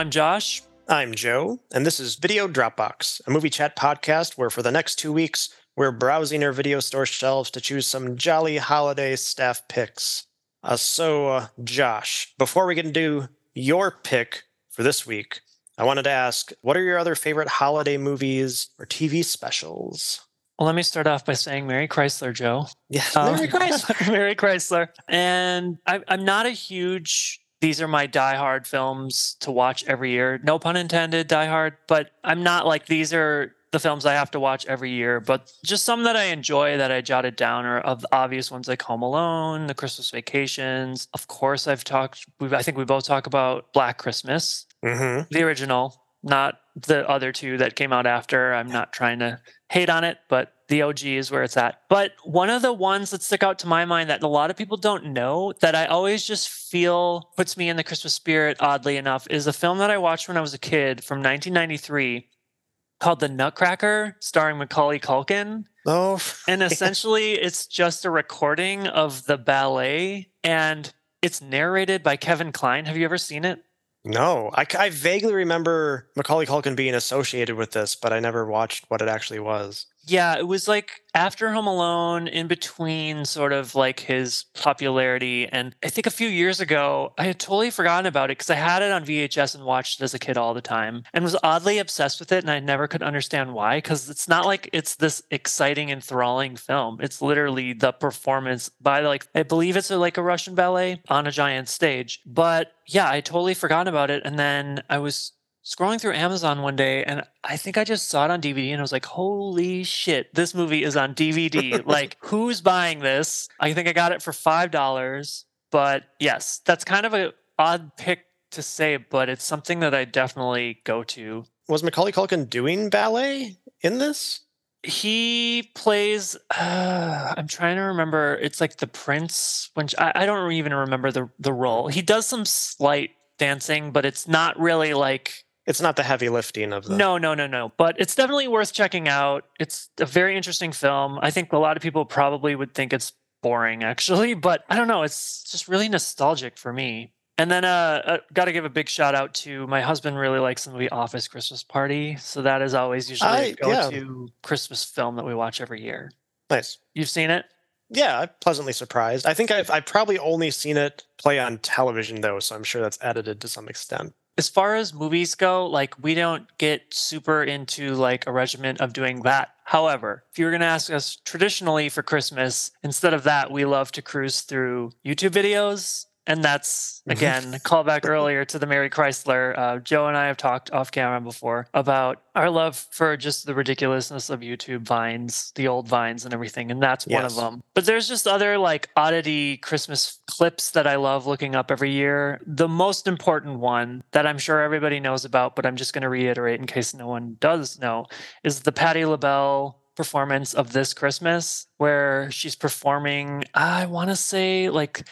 I'm Josh. I'm Joe, and this is Video Dropbox, a movie chat podcast where for the next two weeks we're browsing our video store shelves to choose some jolly holiday staff picks. Uh, so, uh, Josh, before we get into your pick for this week, I wanted to ask what are your other favorite holiday movies or TV specials? Well, let me start off by saying Merry Chrysler, Joe. Yeah, Um, Merry Chrysler. Merry Chrysler. And I, I'm not a huge, these are my diehard films to watch every year. No pun intended, diehard, but I'm not like these are the films I have to watch every year, but just some that I enjoy that I jotted down are of the obvious ones like Home Alone, The Christmas Vacations. Of course, I've talked, we've, I think we both talk about Black Christmas, hmm the original, not the other two that came out after. I'm not trying to hate on it, but the OG is where it's at. But one of the ones that stick out to my mind that a lot of people don't know that I always just feel puts me in the Christmas spirit, oddly enough, is a film that I watched when I was a kid from 1993 called The Nutcracker, starring Macaulay Culkin. Oh, And essentially, it's just a recording of the ballet and it's narrated by Kevin Kline. Have you ever seen it? no. I, I vaguely remember Macaulay Culkin being associated with this, but I never watched what it actually was. Yeah, it was like after Home Alone, in between sort of like his popularity. And I think a few years ago, I had totally forgotten about it because I had it on VHS and watched it as a kid all the time and was oddly obsessed with it. And I never could understand why because it's not like it's this exciting, enthralling film. It's literally the performance by like, I believe it's a, like a Russian ballet on a giant stage. But yeah, I totally forgot about it. And then I was scrolling through Amazon one day and I think I just saw it on DVD and I was like, holy shit, this movie is on DVD. like, who's buying this? I think I got it for $5. But yes, that's kind of a odd pick to say, but it's something that I definitely go to. Was Macaulay Culkin doing ballet in this? He plays, uh, I'm trying to remember, it's like the prince. When I, I don't even remember the, the role. He does some slight dancing, but it's not really like It's not the heavy lifting of the. No, no, no, no. But it's definitely worth checking out. It's a very interesting film. I think a lot of people probably would think it's boring, actually, but I don't know. It's just really nostalgic for me. And then, uh, uh got to give a big shout out to my husband. Really likes the movie Office Christmas Party, so that is always usually I- a yeah. go-to Christmas film that we watch every year. Nice. You've seen it? Yeah, I'm pleasantly surprised. I think I've, I've probably only seen it play on television, though, so I'm sure that's edited to some extent. As far as movies go, like we don't get super into like a regimen of doing that. However, if you were going to ask us traditionally for Christmas, instead of that, we love to cruise through YouTube videos. And that's Mhm. again call back earlier to the Merry Chrysler. Uh, Joe and I have talked off camera before about our love for just the ridiculousness of YouTube vines, the old vines and everything, and that's one of them. But there's just other like oddity Christmas clips that I love looking up every year. The most important one that I'm sure everybody knows about, but I'm just going to reiterate in case no one does know, is the Patti LaBelle performance of this Christmas, where she's performing. I want to say like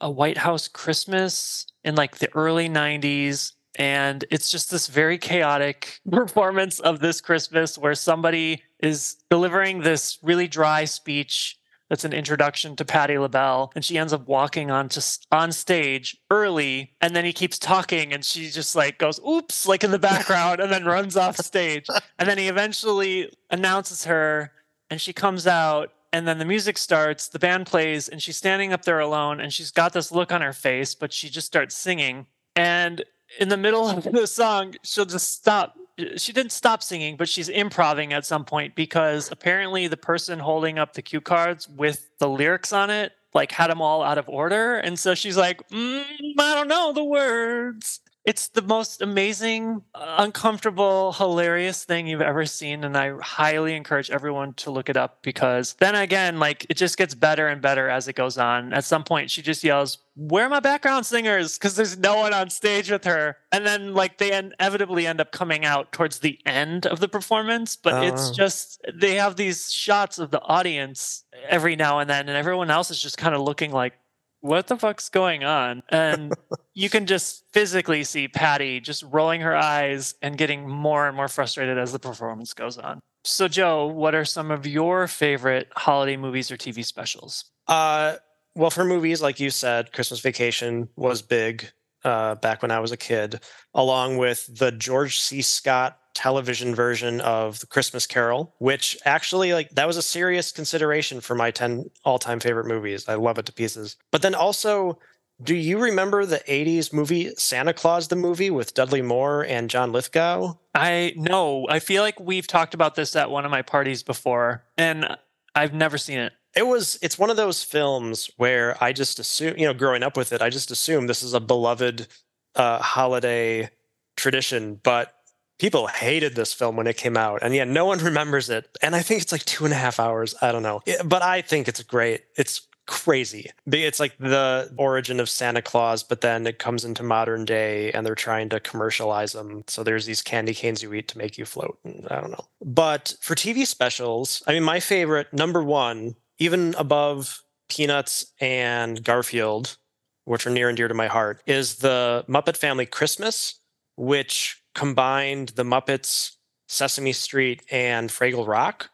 a White House Christmas in like the early 90s. And it's just this very chaotic performance of this Christmas where somebody is delivering this really dry speech that's an introduction to Patti LaBelle, and she ends up walking on to on stage early, and then he keeps talking, and she just like goes "oops" like in the background, and then runs off stage, and then he eventually announces her, and she comes out, and then the music starts, the band plays, and she's standing up there alone, and she's got this look on her face, but she just starts singing, and in the middle of the song, she'll just stop. She didn't stop singing, but she's improvising at some point because apparently the person holding up the cue cards with the lyrics on it like had them all out of order, and so she's like, mm, "I don't know the words." It's the most amazing, uncomfortable, hilarious thing you've ever seen, and I highly encourage everyone to look it up because then again, like it just gets better and better as it goes on. At some point, she just yells, "Where are my background singers?" Because there's no one on stage with her, and then like they inevitably end up coming out towards the end of the performance. But oh, it's Oh. just they have these shots of the audience every now and then, and everyone else is just kind of looking like, "What the fuck's going on?" And you can just physically see Patti just rolling her eyes and getting more and more frustrated as the performance goes on. So, Joe, what are some of your favorite holiday movies or TV specials? Uh, well, for movies, like you said, Christmas Vacation was big. uh, back when I was a kid, along with the George C. Scott television version of the Christmas Carol, which actually like that was a serious consideration for my 10 all-time favorite movies. I love it to pieces. But then also do you remember the 80s movie Santa Claus the movie with Dudley Moore and John Lithgow? I no, I feel like we've talked about this at one of my parties before and I've never seen it. It was it's one of those films where I just assume, you know, growing up with it, I just assume this is a beloved uh, holiday tradition, but people hated this film when it came out and yeah no one remembers it. And i think it's like two and a half hours. I don't know. But i think it's great. It's crazy. It's like the origin of santa claus but then it comes into modern day and they're trying to commercialize them so there's these candy canes you eat to make you float and i don't know. But for tv specials i mean my favorite number one even above peanuts and garfield which are near and dear to my heart is the muppet family christmas which combined the Muppets, Sesame Street, and Fraggle Rock.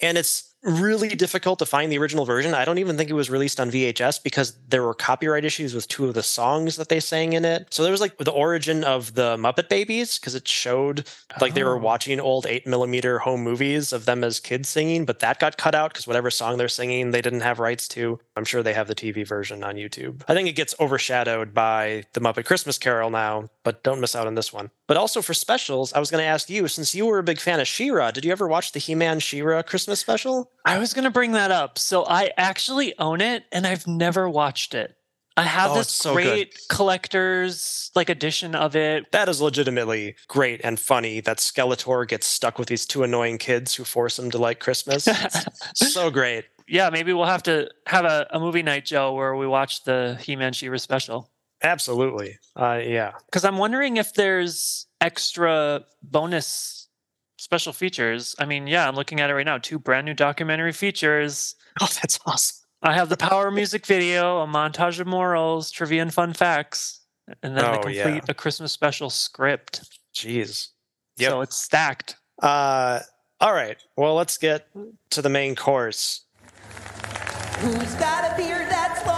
And it's really difficult to find the original version. I don't even think it was released on VHS because there were copyright issues with two of the songs that they sang in it. So there was like the origin of the Muppet Babies because it showed like they were Oh. watching old eight millimeter home movies of them as kids singing, but that got cut out because whatever song they're singing, they didn't have rights to. I'm sure they have the TV version on YouTube. I think it gets overshadowed by the Muppet Christmas Carol now, but don't miss out on this one. But also for specials, I was going to ask you, since you were a big fan of She-Ra, did you ever watch the He-Man She-Ra Christmas special? I was going to bring that up. So I actually own it and I've never watched it. I have Oh, this so good. great collector's like edition of it. That is legitimately great and funny that Skeletor gets stuck with these two annoying kids who force him to like Christmas. So great. yeah, maybe we'll have to have a, a movie night, Joe, where we watch the He-Man She-Ra special. Absolutely. Uh, yeah. Because I'm wondering if there's extra bonus special features. I mean, yeah, I'm looking at it right now. Two brand new documentary features. Oh, that's awesome. I have the Power music video, a montage of morals, trivia and fun facts, and then the Oh, complete yeah. a Christmas special script. Jeez. Yep. So it's stacked. Uh, all right. Well, let's get to the main course. Who's got a beard that's long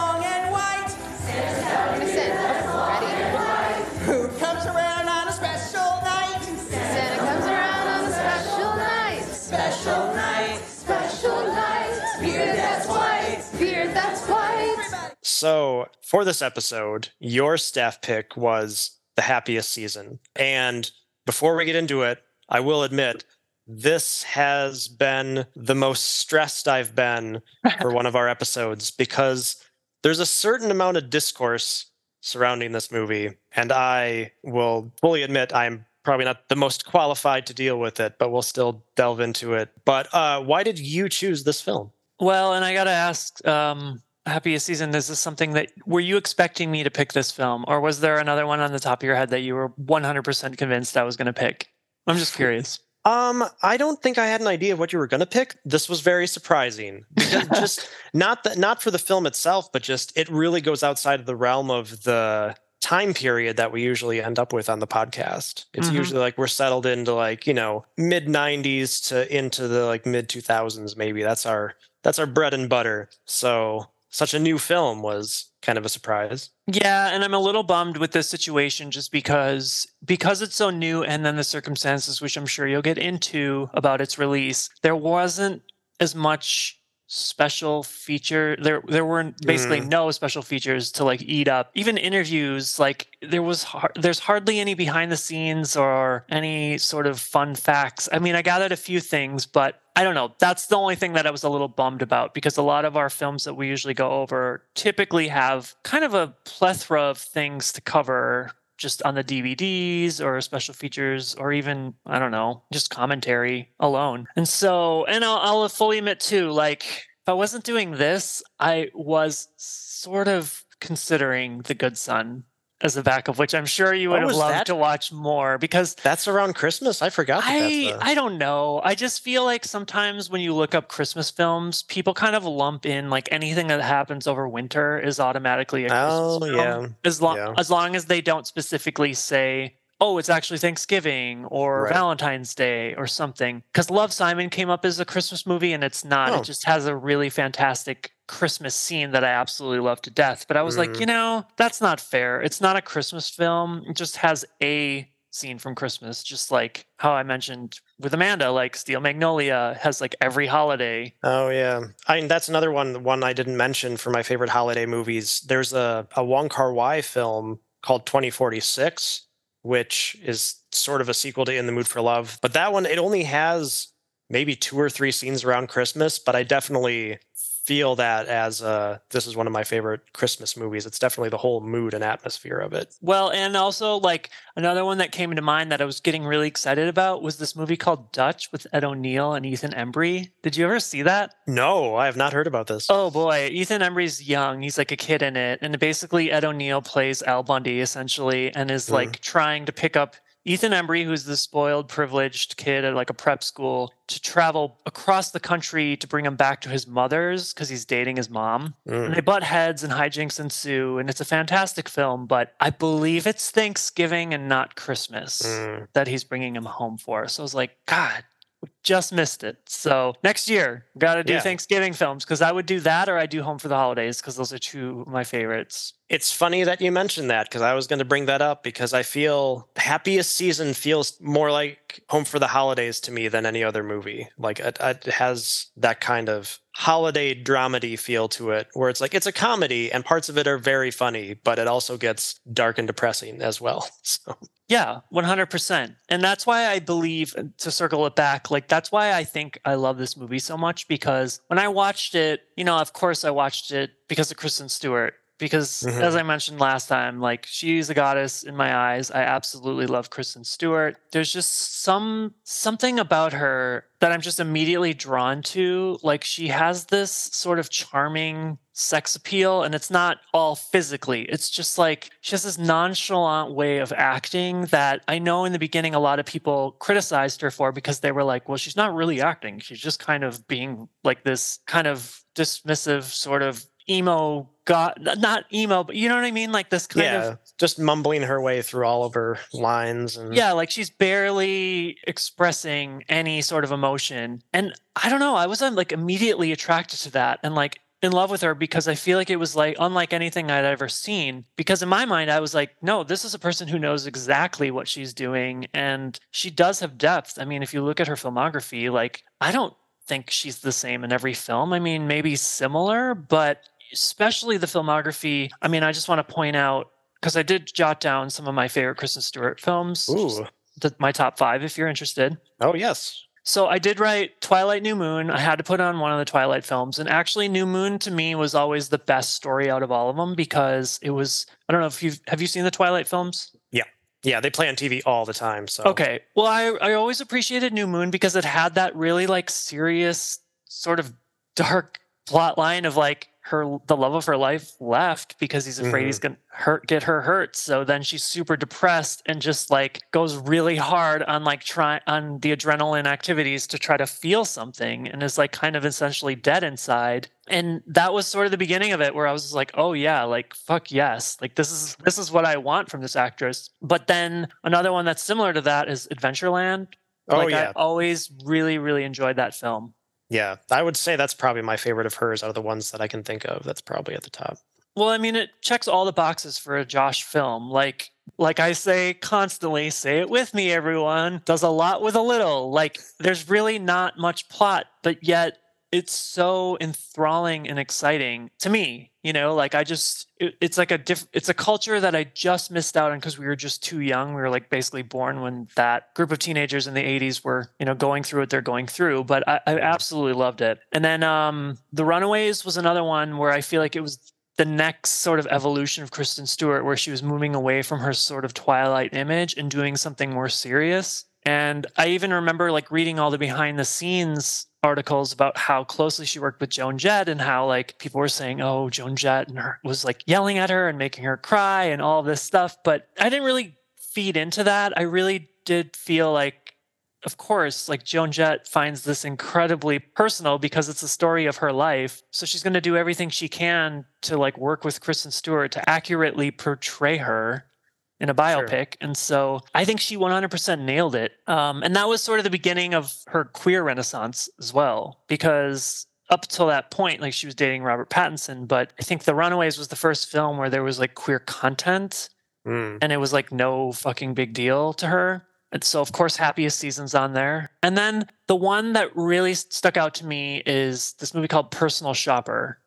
So, for this episode, your staff pick was the happiest season. And before we get into it, I will admit this has been the most stressed I've been for one of our episodes because there's a certain amount of discourse surrounding this movie. And I will fully admit I'm probably not the most qualified to deal with it, but we'll still delve into it. But uh, why did you choose this film? Well, and I gotta ask, um, happiest season. This is this something that were you expecting me to pick this film, or was there another one on the top of your head that you were 100% convinced I was going to pick? I'm just curious. Um, I don't think I had an idea of what you were going to pick. This was very surprising because just not that not for the film itself, but just it really goes outside of the realm of the time period that we usually end up with on the podcast. It's Mhm. usually like we're settled into like, you know, mid 90s to into the like mid 2000s maybe. That's our that's our bread and butter. So, such a new film was kind of a surprise. Yeah, and I'm a little bummed with this situation just because because it's so new and then the circumstances which I'm sure you'll get into about its release. There wasn't as much special feature there there weren't basically mm-hmm. no special features to like eat up. Even interviews like there was har- there's hardly any behind the scenes or any sort of fun facts. I mean i gathered a few things but i don't know. That's the only thing that i was a little bummed about because a lot of our films that we usually go over typically have kind of a plethora of things to cover just on the DVDs or special features or even I don't know, just commentary alone. And so, and I'll, I'll fully admit too, like if I wasn't doing this, I was sort of considering The Good Son as the back of which I'm sure you would Oh, have loved that- to watch more because That's around Christmas. I forgot that I I don't know. I just feel like sometimes when you look up Christmas films, people kind of lump in like anything that happens over winter is automatically a Christmas Oh, film. yeah. As long Yeah. as long as they don't specifically say, "Oh, it's actually Thanksgiving or Right. Valentine's Day or something." Cuz Love Simon came up as a Christmas movie and it's not. Oh. It just has a really fantastic Christmas scene that I absolutely love to death. But I was like, Mhm. you know, that's not fair. It's not a Christmas film. It just has a scene from Christmas, just like how I mentioned with Amanda, like Steel Magnolia has like every holiday. Oh yeah, I mean that's another one. the One I didn't mention for my favorite holiday movies. There's a a Wong Kar Wai film called 2046, which is sort of a sequel to In the Mood for Love. But that one, it only has maybe two or three scenes around Christmas. But I definitely feel that as uh this is one of my favorite Christmas movies. It's definitely the whole mood and atmosphere of it. Well, and also like another one that came to mind that I was getting really excited about was this movie called Dutch with Ed O'Neill and Ethan Embry. Did you ever see that? No, I have not heard about this. Oh boy, Ethan Embry's young. He's like a kid in it, and basically Ed O'Neill plays Al Bundy essentially, and is Mhm. like trying to pick up Ethan Embry, who's the spoiled, privileged kid at like a prep school, to travel across the country to bring him back to his mother's because he's dating his mom. Mm. And they butt heads and hijinks ensue, and it's a fantastic film. But I believe it's Thanksgiving and not Christmas Mm. that he's bringing him home for. So I was like, God, we just missed it. So next year, got to do Yeah. Thanksgiving films because I would do that or I do Home for the Holidays because those are two of my favorites. It's funny that you mentioned that because I was going to bring that up because I feel happiest season feels more like Home for the Holidays to me than any other movie. Like it, it has that kind of holiday dramedy feel to it where it's like it's a comedy and parts of it are very funny, but it also gets dark and depressing as well. So Yeah, 100%. And that's why I believe, to circle it back, like that's why I think I love this movie so much because when I watched it, you know, of course I watched it because of Kristen Stewart. Because Mhm. as I mentioned last time, like she's a goddess in my eyes. I absolutely love Kristen Stewart. There's just some something about her that I'm just immediately drawn to. Like she has this sort of charming sex appeal and it's not all physically. It's just like she has this nonchalant way of acting that I know in the beginning a lot of people criticized her for because they were like, well, she's not really acting. She's just kind of being like this kind of dismissive sort of emo god not emo but you know what i mean? Like this kind yeah, of just mumbling her way through all of her lines and yeah like she's barely expressing any sort of emotion. And i don't know i was um, like immediately attracted to that and like in love with her because i feel like it was like unlike anything i'd ever seen. Because in my mind i was like no this is a person who knows exactly what she's doing and she does have depth. I mean if you look at her filmography like i don't think she's the same in every film. I mean maybe similar but especially the filmography i mean i just want to point out because I did jot down some of my favorite Kristen Stewart films, Ooh. the, my top five, if you're interested. Oh yes. So I did write Twilight New Moon. I had to put on one of the Twilight films. And actually, New Moon to me was always the best story out of all of them because it was, I don't know if you've, have you seen the Twilight films? Yeah, Yeah, they play on TV all the time. So Okay. Well, I, I always appreciated New Moon because it had that really like serious, sort of dark plot line of like her the love of her life left because he's afraid he's mm-hmm. gonna hurt get her hurt. So then she's super depressed and just like goes really hard on like try on the adrenaline activities to try to feel something and is like kind of essentially dead inside. And that was sort of the beginning of it where I was like, oh yeah, like fuck yes. Like this is this is what I want from this actress. But then another one that's similar to that is Adventureland. Oh like yeah. I always really, really enjoyed that film. Yeah, I would say that's probably my favorite of hers out of the ones that I can think of. That's probably at the top. Well, I mean, it checks all the boxes for a Josh film. Like, like I say constantly, say it with me, everyone. Does a lot with a little. Like, there's really not much plot, but yet it's so enthralling and exciting to me. You know, like I just, it, it's like a diff, it's a culture that I just missed out on because we were just too young. We were like basically born when that group of teenagers in the 80s were, you know, going through what they're going through. But I, I absolutely loved it. And then um, The Runaways was another one where I feel like it was the next sort of evolution of Kristen Stewart, where she was moving away from her sort of Twilight image and doing something more serious. And I even remember like reading all the behind the scenes articles about how closely she worked with Joan Jett and how like people were saying, oh, Joan Jett and her was like yelling at her and making her cry and all this stuff. But I didn't really feed into that. I really did feel like of course, like Joan Jett finds this incredibly personal because it's a story of her life. So she's going to do everything she can to like work with Kristen Stewart to accurately portray her in a biopic. And so I think she 100% nailed it. Um, and that was sort of the beginning of her queer renaissance as well, because up till that point, like she was dating Robert Pattinson, but I think The Runaways was the first film where there was like queer content Mm. and it was like no fucking big deal to her. And so, of course, Happiest Season's on there. And then the one that really stuck out to me is this movie called Personal Shopper.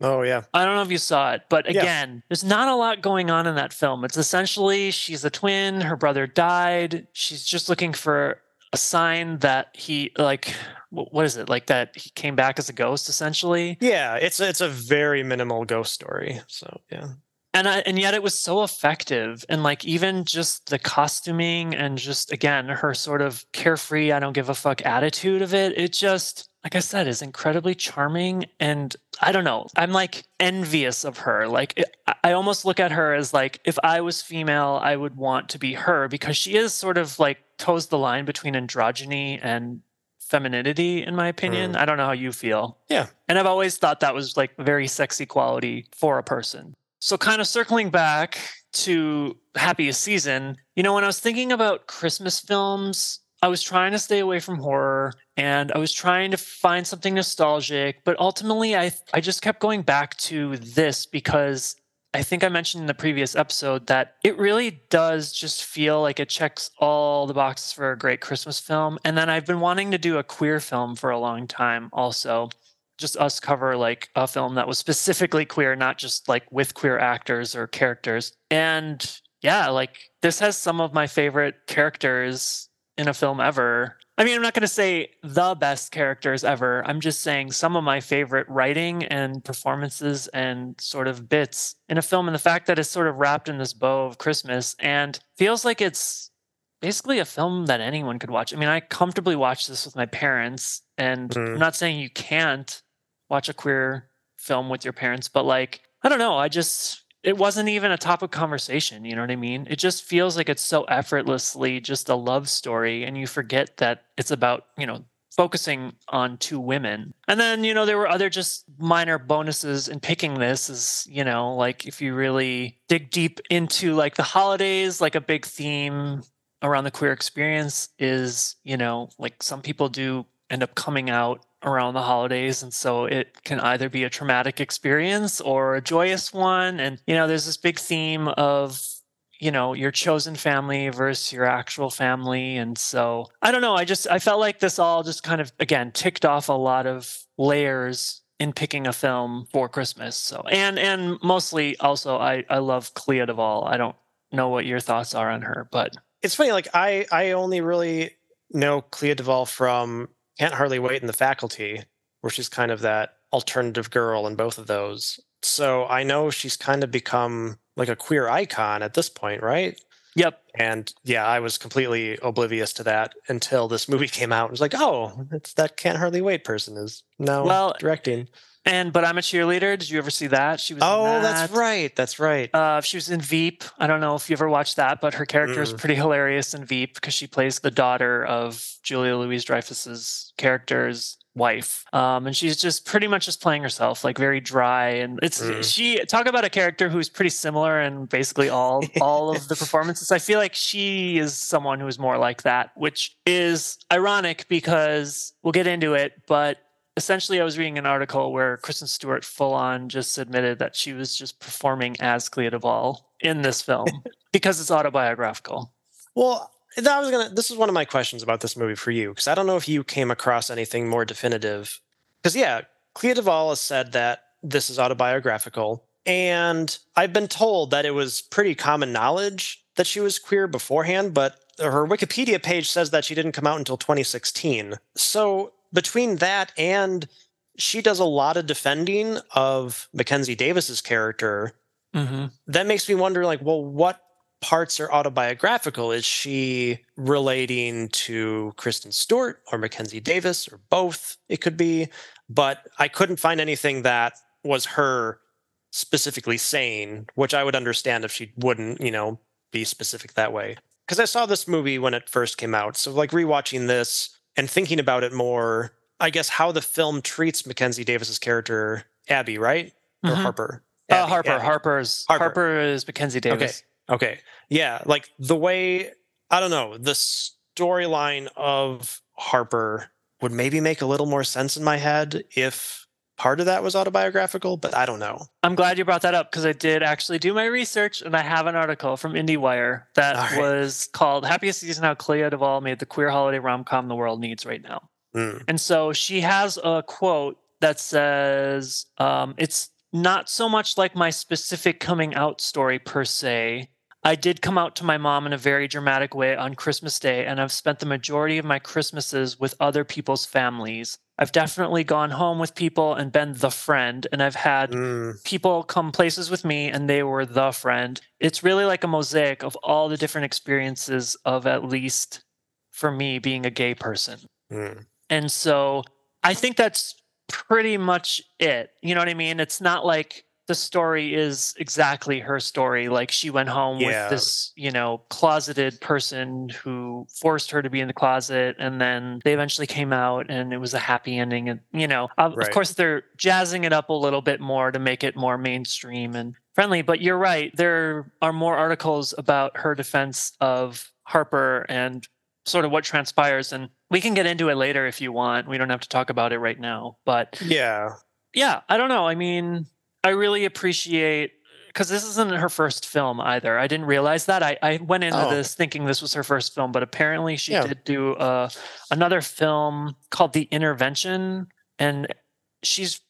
Oh yeah. I don't know if you saw it, but Yes. again, there's not a lot going on in that film. It's essentially she's a twin, her brother died. She's just looking for a sign that he, like, what is it? Like that he came back as a ghost, essentially. Yeah, it's it's a very minimal ghost story. So yeah. and I, and yet it was so effective and like even just the costuming and just again her sort of carefree i don't give a fuck attitude of it it just like i said is incredibly charming and i don't know i'm like envious of her like it, I- almost look at her as like if i was female i would want to be her because she is sort of like toes the line between androgyny and femininity in my opinion hmm. i don't know how you feel Yeah. and I've always thought that was like a very sexy quality for a person. So, kind of circling back to Happiest Season, you know, when I was thinking about Christmas films, I was trying to stay away from horror and I was trying to find something nostalgic, but ultimately I I just kept going back to this because I think I mentioned in the previous episode that it really does just feel like it checks all the boxes for a great Christmas film. And then I've been wanting to do a queer film for a long time also just us cover like a film that was specifically queer, not just like with queer actors or characters. And yeah, like this has some of my favorite characters in a film ever. I mean, I'm not going to say the best characters ever. I'm just saying some of my favorite writing and performances and sort of bits in a film. And the fact that it's sort of wrapped in this bow of Christmas and feels like it's basically a film that anyone could watch. I mean, I comfortably watched this with my parents, and Mm. I'm not saying you can't watch a queer film with your parents, but like, I don't know. I just, it wasn't even a topic conversation. You know what I mean? It just feels like it's so effortlessly just a love story, and you forget that it's about, you know, focusing on two women. And then, you know, there were other just minor bonuses in picking this is, you know, like if you really dig deep into like the holidays, like a big theme around the queer experience is, you know, like some people do end up coming out around the holidays and so it can either be a traumatic experience or a joyous one and you know there's this big theme of you know your chosen family versus your actual family and so i don't know i just i felt like this all just kind of again ticked off a lot of layers in picking a film for christmas so and and mostly also i i love clea duvall. I don't know what your thoughts are on her but It's funny, like I I only really know Clea Duvall from Can't Hardly Wait in the Faculty, where she's kind of that alternative girl in both of those. So I know she's kind of become like a queer icon at this point, right? yep And yeah, I was completely oblivious to that until this movie came out. It was like, oh, it's that Can't Hardly Wait person is now Well, directing. And but i'm a cheerleader did you ever see that she was in Oh, that's right. That's right. Uh, she was in Veep. I don't know if you ever watched that, but her character is Mm. pretty hilarious in Veep because she plays the daughter of Julia Louise Dreyfus's character's wife, um, and she's just pretty much just playing herself, like very dry. And it's Mm. she talk about a character who's pretty similar in basically all all of the performances. I feel like she is someone who is more like that, which is ironic because we'll get into it, but essentially I was reading an article where Kristen Stewart full on just admitted that she was just performing as Clea Duvall in this film because it's autobiographical. Well, that was gonna. This is one of my questions about this movie for you because I don't know if you came across anything more definitive. Because yeah, Clea Duvall has said that this is autobiographical, and I've been told that it was pretty common knowledge that she was queer beforehand, but her Wikipedia page says that she didn't come out until 2016. So between that and she does a lot of defending of Mackenzie Davis's character. Mm-hmm. that makes me wonder like well what parts are autobiographical? Is she relating to kristen stewart or mackenzie davis or both? It could be but i couldn't find anything that was her specifically saying which i would understand if she wouldn't you know be specific that way. Because i saw this movie when it first came out so like rewatching this and thinking about it more i guess how the film treats mackenzie davis's character abby right or Mhm. harper Uh, Abby, Harper, Abby. Harper's Harper. Harper. is Mackenzie Davis. Okay. Okay. Yeah. Like the way, I don't know, the storyline of Harper would maybe make a little more sense in my head if part of that was autobiographical, but I don't know. I'm glad you brought that up because I did actually do my research and I have an article from IndieWire that right. was called Happiest Season How Clea Duvall Made the Queer Holiday Rom Com the World Needs Right Now. Mm. And so she has a quote that says, um, It's not so much like my specific coming out story per se. I did come out to my mom in a very dramatic way on Christmas Day, and I've spent the majority of my Christmases with other people's families. I've definitely gone home with people and been the friend, and I've had Mm. people come places with me and they were the friend. It's really like a mosaic of all the different experiences of at least for me being a gay person. Mm. And so I think that's pretty much it. You know what I mean? It's not like the story is exactly her story. Like she went home Yeah. with this, you know, closeted person who forced her to be in the closet and then they eventually came out and it was a happy ending. And, you know, of, Right. of course they're jazzing it up a little bit more to make it more mainstream and friendly. But you're right. There are more articles about her defense of Harper and sort of what transpires and we can get into it later if you want we don't have to talk about it right now but Yeah. yeah i don't know i mean i really appreciate because this isn't her first film either i didn't realize that i, I went into Oh. this thinking this was her first film but apparently she Yeah. did do uh, another film called the intervention and she's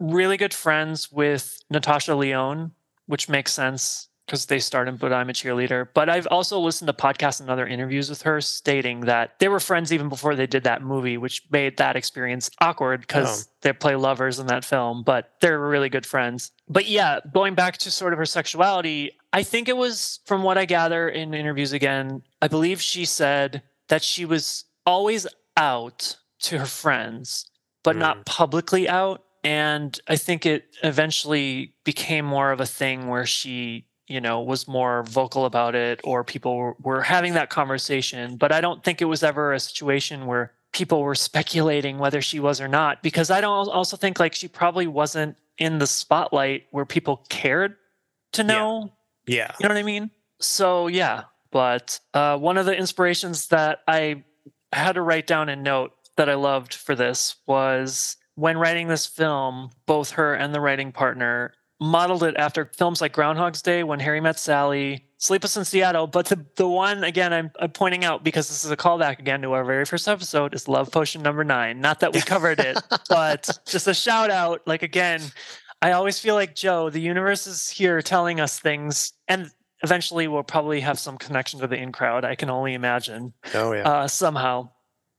really good friends with Natasha Lyonne which makes sense because they starred in But I'm a Cheerleader. But I've also listened to podcasts and other interviews with her stating that they were friends even before they did that movie, which made that experience awkward because Oh. they play lovers in that film, but they're really good friends. But yeah, going back to sort of her sexuality, I think it was from what I gather in interviews again, I believe she said that she was always out to her friends, but not mm. publicly out. And I think it eventually became more of a thing where she you know was more vocal about it or people were, having that conversation but i don't think it was ever a situation where people were speculating whether she was or not because i don't also think like she probably wasn't in the spotlight where people cared to Yeah. know Yeah. you know what I mean? So yeah, but uh, one of the inspirations that I had to write down and note that I loved for this was when writing this film, both her and the writing partner modeled it after films like Groundhog's Day, When Harry Met Sally, Sleepless in Seattle. But the the one again I'm, I'm pointing out because this is a callback again to our very first episode is Love Potion number nine. Not that we covered it, but just a shout out. Like again, I always feel like Joe, the universe is here telling us things, and eventually we'll probably have some connection to the in crowd. I can only imagine Oh yeah. uh, somehow.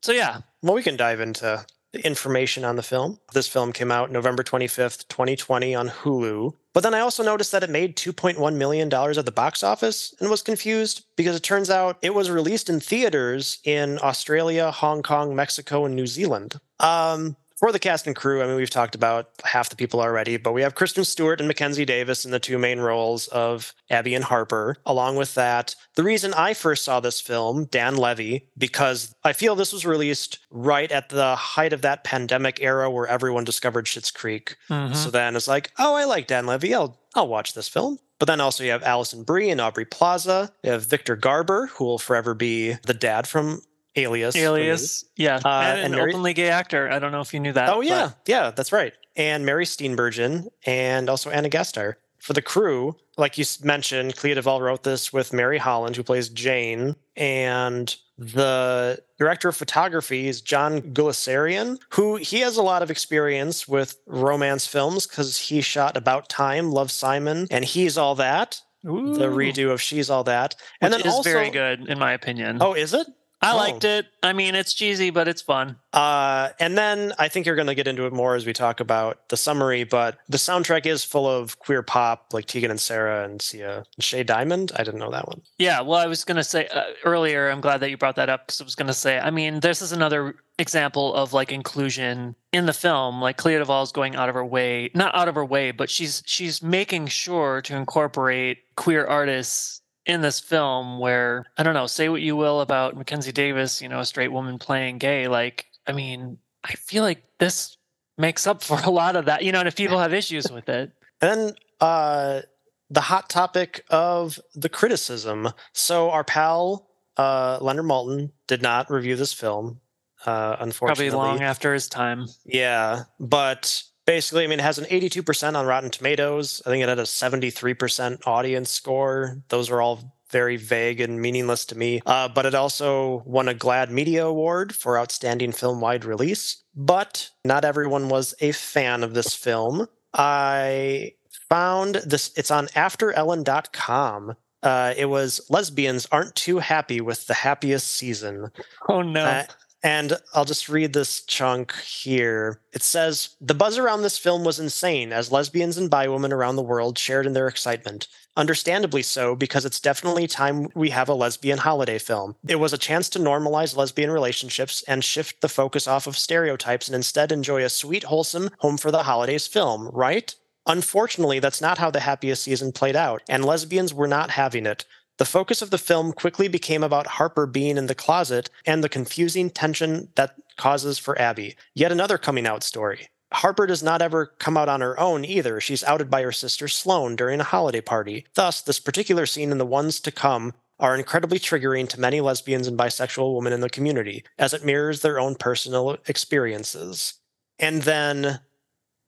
So yeah, Well, we can dive into information on the film. This film came out November 25th, 2020 on Hulu. But then I also noticed that it made $2.1 million at the box office and was confused because it turns out it was released in theaters in Australia, Hong Kong, Mexico, and New Zealand. Um, for the cast and crew, I mean, we've talked about half the people already, but we have Kristen Stewart and Mackenzie Davis in the two main roles of Abby and Harper. Along with that, the reason I first saw this film, Dan Levy, because I feel this was released right at the height of that pandemic era where everyone discovered Schitt's Creek. Mhm. So then it's like, oh, I like Dan Levy. I'll I'll watch this film. But then also you have Alison Brie and Aubrey Plaza. You have Victor Garber, who will forever be the dad from Alias. Alias, yeah, Uh, and, an Mary- openly gay actor. I don't know if you knew that. Oh but- yeah, yeah, that's right. And Mary Steenburgen and also Anna Gasteyer. For the crew, like you mentioned, Clea Duvall wrote this with Mary Holland, who plays Jane, and the director of photography is John Guleserian, who he has a lot of experience with romance films because he shot About Time, Love Simon, and He's All That, the redo of She's All That, which and then is also very good in my opinion. Oh, is it? I oh. liked it. I mean, it's cheesy, but it's fun. Uh, and then I think you're going to get into it more as we talk about the summary, but the soundtrack is full of queer pop like Tegan and Sara and Sia and Shea Diamond. I didn't know that one. Yeah, well, I was going to say uh, earlier, I'm glad that you brought that up because I was going to say, I mean, this is another example of like inclusion in the film. Like Clea Duvall's going out of her way, not out of her way, but she's she's making sure to incorporate queer artists in this film where I don't know, say what you will about Mackenzie Davis, you know, a straight woman playing gay, like I mean, I feel like this makes up for a lot of that, you know, and if people have issues with it. And then uh, the hot topic of the criticism. So our pal uh, Leonard Maltin did not review this film, uh, Probably long after his time. Yeah, but basically, I mean, it has an 82% on Rotten Tomatoes. I think it had a 73% audience score. Those are all very vague and meaningless to me. Uh, but it also won a GLAAD Media Award for Outstanding Film Wide Release. But not everyone was a fan of this film. I found this, it's on AfterEllen.com. Uh, it was lesbians aren't too happy with the happiest season. Oh no. Uh, and I'll just read this chunk here. It says The buzz around this film was insane as lesbians and bi women around the world shared in their excitement. Understandably so, because it's definitely time we have a lesbian holiday film. It was a chance to normalize lesbian relationships and shift the focus off of stereotypes and instead enjoy a sweet, wholesome home for the holidays film, right? Unfortunately, that's not how the happiest season played out, and lesbians were not having it. The focus of the film quickly became about Harper being in the closet and the confusing tension that causes for Abby. Yet another coming out story. Harper does not ever come out on her own either. She's outed by her sister Sloane during a holiday party. Thus, this particular scene and the ones to come are incredibly triggering to many lesbians and bisexual women in the community, as it mirrors their own personal experiences. And then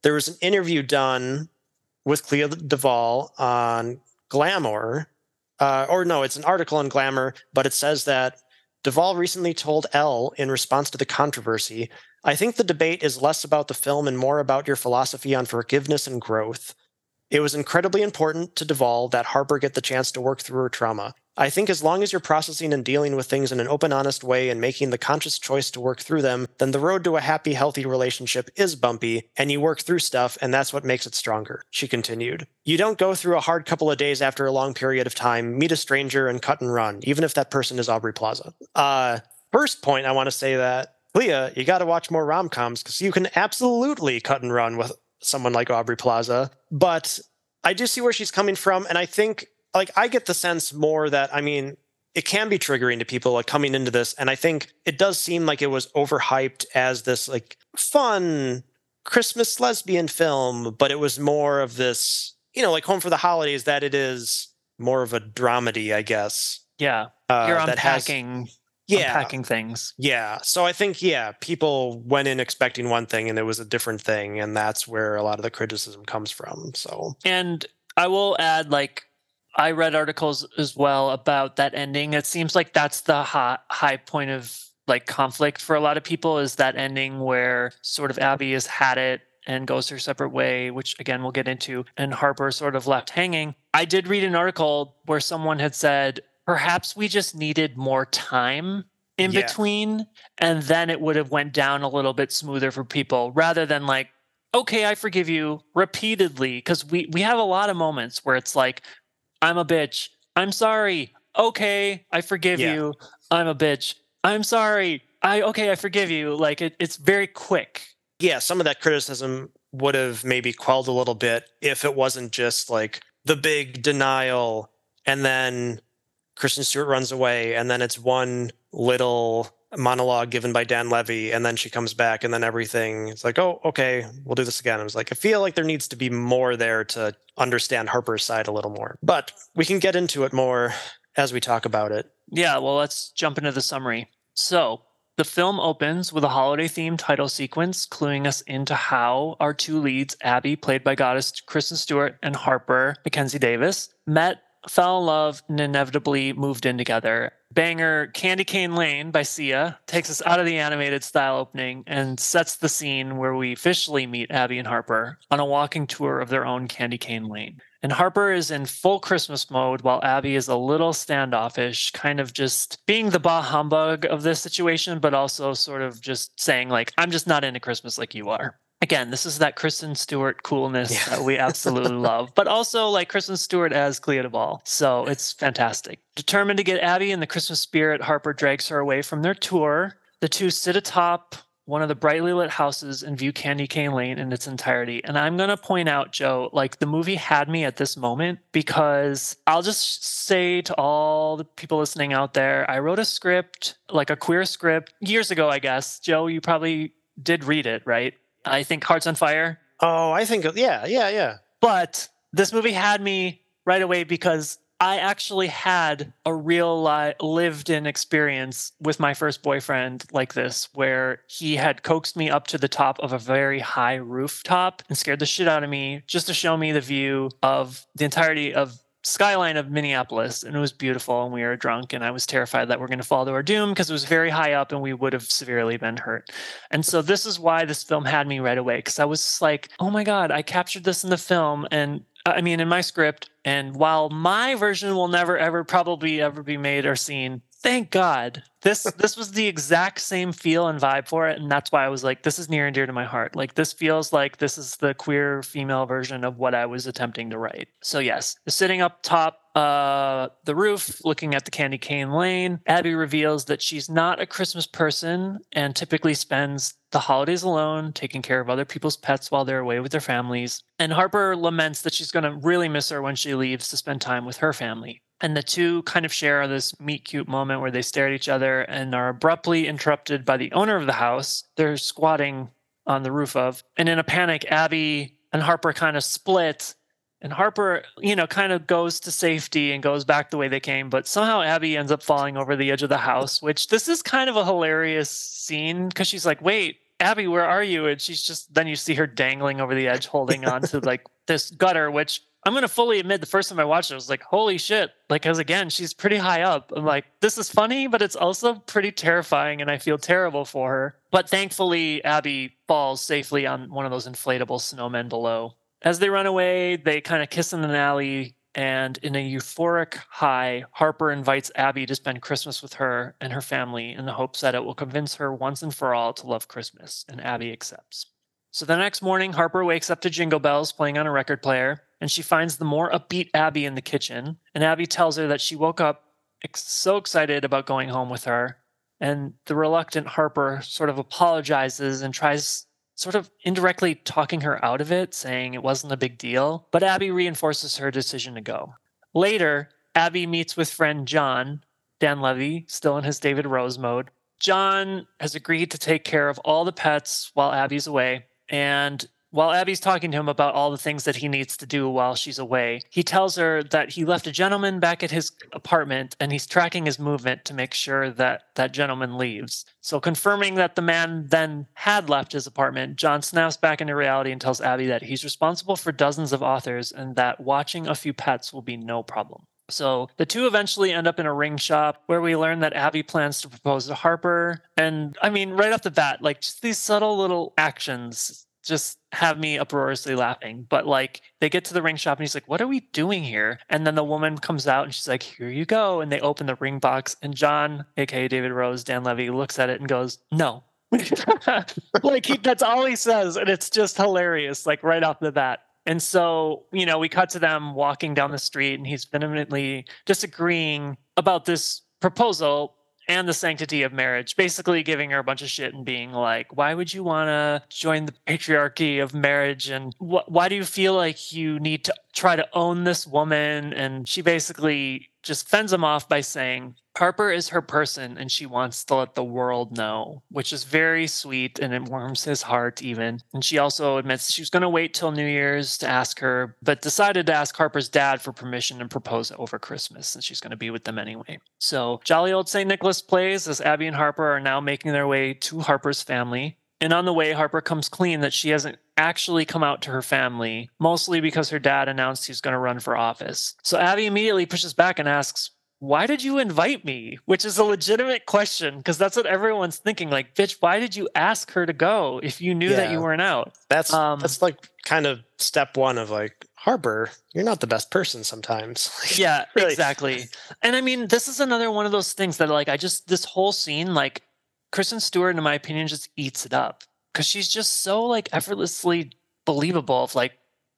there was an interview done with Clea Duvall on Glamour, uh, or no, it's an article in Glamour, but it says that Duvall recently told Elle in response to the controversy I think the debate is less about the film and more about your philosophy on forgiveness and growth. It was incredibly important to Duvall that Harper get the chance to work through her trauma. I think as long as you're processing and dealing with things in an open, honest way and making the conscious choice to work through them, then the road to a happy, healthy relationship is bumpy, and you work through stuff, and that's what makes it stronger, she continued. You don't go through a hard couple of days after a long period of time, meet a stranger, and cut and run, even if that person is Aubrey Plaza. Uh, first point, I want to say that, Leah, you got to watch more rom coms because you can absolutely cut and run with someone like Aubrey Plaza. But I do see where she's coming from, and I think like I get the sense more that I mean it can be triggering to people like coming into this, and I think it does seem like it was overhyped as this like fun Christmas lesbian film, but it was more of this you know like Home for the Holidays that it is more of a dramedy, I guess. yeah. Uh, You're that has- unpacking yeah, unpacking things. yeah. So I think yeah, people went in expecting one thing and it was a different thing, and that's where a lot of the criticism comes from. So And I will add, like, I read articles as well about that ending. It seems like that's the high, high point of like conflict for a lot of people is that ending where sort of Abby has had it and goes her separate way, which again we'll get into, and Harper sort of left hanging. I did read an article where someone had said perhaps we just needed more time in Yeah. between and then it would have went down a little bit smoother for people rather than like okay i forgive you repeatedly because we we have a lot of moments where it's like i'm a bitch. I'm sorry. Okay i forgive Yeah. you. I'm a bitch. I'm sorry. I okay i forgive you. Like it, it's very quick. Yeah, some of that criticism would have maybe quelled a little bit if it wasn't just like the big denial and then Kristen Stewart runs away and then it's one little monologue given by Dan Levy and then she comes back and then everything it's like, oh, okay, we'll do this again. I was like, I feel like there needs to be more there to understand Harper's side a little more. But we can get into it more as we talk about it. Yeah, well, let's jump into the summary. So, the film opens with a holiday themed title sequence, cluing us into how our two leads, Abby, played by goddess Kristen Stewart, and Harper, Mackenzie Davis, met, fell in love, and inevitably moved in together. Banger Candy Cane Lane by Sia takes us out of the animated style opening and sets the scene where we officially meet Abby and Harper on a walking tour of their own Candy Cane Lane. And Harper is in full Christmas mode while Abby is a little standoffish, kind of just being the bah humbug of this situation, but also sort of just saying, like, I'm just not into Christmas like you are. Again, this is that Kristen Stewart coolness Yeah. that we absolutely love, but also like Kristen Stewart as Clea Duvall. So it's fantastic. Determined to get Abby in the Christmas spirit, Harper drags her away from their tour. The two sit atop one of the brightly lit houses and view Candy Cane Lane in its entirety. And I'm going to point out, Joe, like the movie had me at this moment because I'll just say to all the people listening out there, I wrote a script, like a queer script years ago, I guess. Joe, you probably did read it, right? I think Hearts on Fire. Oh, I think yeah, yeah, yeah. But this movie had me right away because I actually had a real li- lived in experience with my first boyfriend like this, where he had coaxed me up to the top of a very high rooftop and scared the shit out of me just to show me the view of the entirety of skyline of Minneapolis and it was beautiful and we were drunk and I was terrified that we're going to fall to our doom because it was very high up and we would have severely been hurt. And so this is why this film had me right away because I was just like, "Oh my god, I captured this in the film and I mean in my script and while my version will never ever probably ever be made or seen, thank God. This this was the exact same feel and vibe for it, and that's why I was like, this is near and dear to my heart. Like this feels like this is the queer female version of what I was attempting to write. So yes, sitting up top uh the roof looking at the candy cane lane abby reveals that she's not a christmas person and typically spends the holidays alone taking care of other people's pets while they're away with their families and harper laments that she's going to really miss her when she leaves to spend time with her family and the two kind of share this meet cute moment where they stare at each other and are abruptly interrupted by the owner of the house. They're squatting on the roof of. And in a panic, Abby and Harper kind of split. And Harper, you know, kind of goes to safety and goes back the way they came. But somehow Abby ends up falling over the edge of the house, which this is kind of a hilarious scene because she's like, wait, Abby, where are you? And she's just, then you see her dangling over the edge, holding on to like this gutter, which I'm to fully admit the first time I watched it, I was like, holy shit. Like, because again, she's pretty high up. I'm like, this is funny, but it's also pretty terrifying. And I feel terrible for her. But thankfully, Abby falls safely on one of those inflatable snowmen below. As they run away, they kind of kiss in an alley. And in a euphoric high, Harper invites Abby to spend Christmas with her and her family in the hopes that it will convince her once and for all to love Christmas. And Abby accepts. So the next morning, Harper wakes up to Jingle Bells playing on a record player, and she finds the more upbeat Abby in the kitchen. And Abby tells her that she woke up ex- so excited about going home with her. And the reluctant Harper sort of apologizes and tries, sort of indirectly talking her out of it, saying it wasn't a big deal. But Abby reinforces her decision to go. Later, Abby meets with friend John, Dan Levy, still in his David Rose mode. John has agreed to take care of all the pets while Abby's away. And while Abby's talking to him about all the things that he needs to do while she's away, he tells her that he left a gentleman back at his apartment and he's tracking his movement to make sure that that gentleman leaves. So, confirming that the man then had left his apartment, John snaps back into reality and tells Abby that he's responsible for dozens of authors and that watching a few pets will be no problem. So the two eventually end up in a ring shop where we learn that Abby plans to propose to Harper. And I mean, right off the bat, like just these subtle little actions just have me uproariously laughing. But like they get to the ring shop and he's like, What are we doing here? And then the woman comes out and she's like, Here you go. And they open the ring box. And John, aka David Rose, Dan Levy, looks at it and goes, No. like he, that's all he says. And it's just hilarious, like right off the bat. And so, you know, we cut to them walking down the street and he's vehemently disagreeing about this proposal and the sanctity of marriage, basically giving her a bunch of shit and being like, why would you want to join the patriarchy of marriage? And wh- why do you feel like you need to try to own this woman? And she basically just fends him off by saying, Harper is her person and she wants to let the world know, which is very sweet and it warms his heart even. And she also admits she was going to wait till New Year's to ask her, but decided to ask Harper's dad for permission and propose over Christmas and she's going to be with them anyway. So jolly old St. Nicholas plays as Abby and Harper are now making their way to Harper's family. And on the way, Harper comes clean that she hasn't actually come out to her family, mostly because her dad announced he's going to run for office. So Abby immediately pushes back and asks, why did you invite me? Which is a legitimate question because that's what everyone's thinking. Like, bitch, why did you ask her to go if you knew that you weren't out? That's Um, that's like kind of step one of like Harper. You're not the best person sometimes. Yeah, Really. exactly. And I mean, this is another one of those things that, like, I just, this whole scene, like, Kristen Stewart, in my opinion, just eats it up because she's just so, like, effortlessly believable. Of like,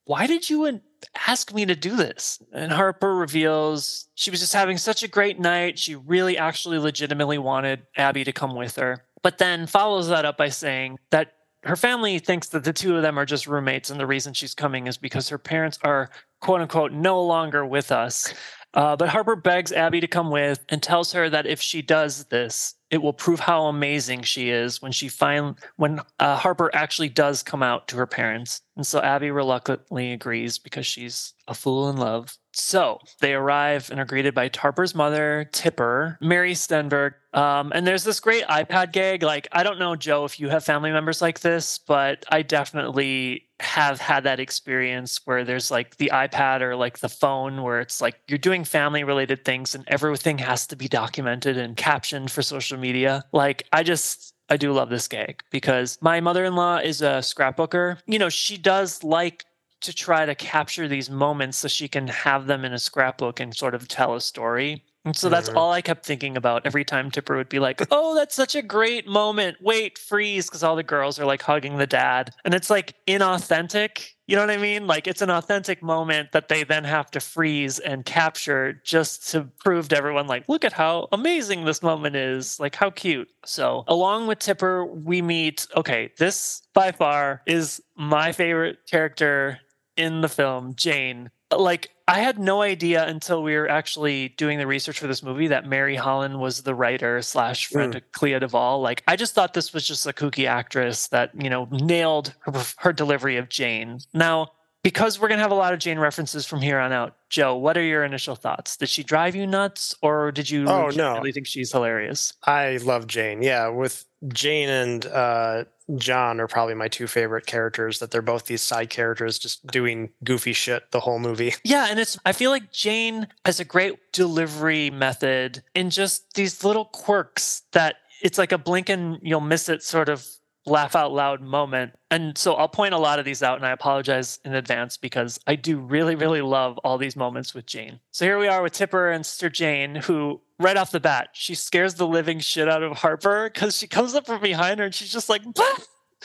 why did you in- ask me to do this? And Harper reveals she was just having such a great night. She really actually legitimately wanted Abby to come with her, but then follows that up by saying that her family thinks that the two of them are just roommates, and the reason she's coming is because her parents are quote unquote no longer with us. Uh, but Harper begs Abby to come with and tells her that if she does this, it will prove how amazing she is when she find when uh, Harper actually does come out to her parents. And so Abby reluctantly agrees because she's a fool in love. So they arrive and are greeted by Harper's mother, Tipper, Mary Steenburgen. Um, and there's this great iPad gag. Like, I don't know, Joe, if you have family members like this, but I definitely have had that experience where there's like the iPad or like the phone where it's like you're doing family related things and everything has to be documented and captioned for social media. Like, I just, I do love this gag because my mother in law is a scrapbooker. You know, she does like to try to capture these moments so she can have them in a scrapbook and sort of tell a story. And so that's all I kept thinking about every time Tipper would be like, Oh, that's such a great moment. Wait, freeze. Because all the girls are like hugging the dad. And it's like inauthentic. You know what I mean? Like it's an authentic moment that they then have to freeze and capture just to prove to everyone, like, look at how amazing this moment is. Like, how cute. So, along with Tipper, we meet, okay, this by far is my favorite character in the film, Jane. Like, I had no idea until we were actually doing the research for this movie that Mary Holland was the writer slash hmm. friend of Clea Duvall. Like, I just thought this was just a kooky actress that, you know, nailed her, her delivery of Jane. Now, because we're going to have a lot of Jane references from here on out, Joe, what are your initial thoughts? Did she drive you nuts or did you Oh, no. think she's hilarious? I love Jane. Yeah, with Jane and uh, John are probably my two favorite characters. That they're both these side characters just doing goofy shit the whole movie. Yeah, and it's I feel like Jane has a great delivery method in just these little quirks that it's like a blink and you'll miss it sort of laugh out loud moment. And so I'll point a lot of these out and I apologize in advance because I do really, really love all these moments with Jane. So here we are with Tipper and Sister Jane, who right off the bat, she scares the living shit out of Harper because she comes up from behind her and she's just like, "Bah!"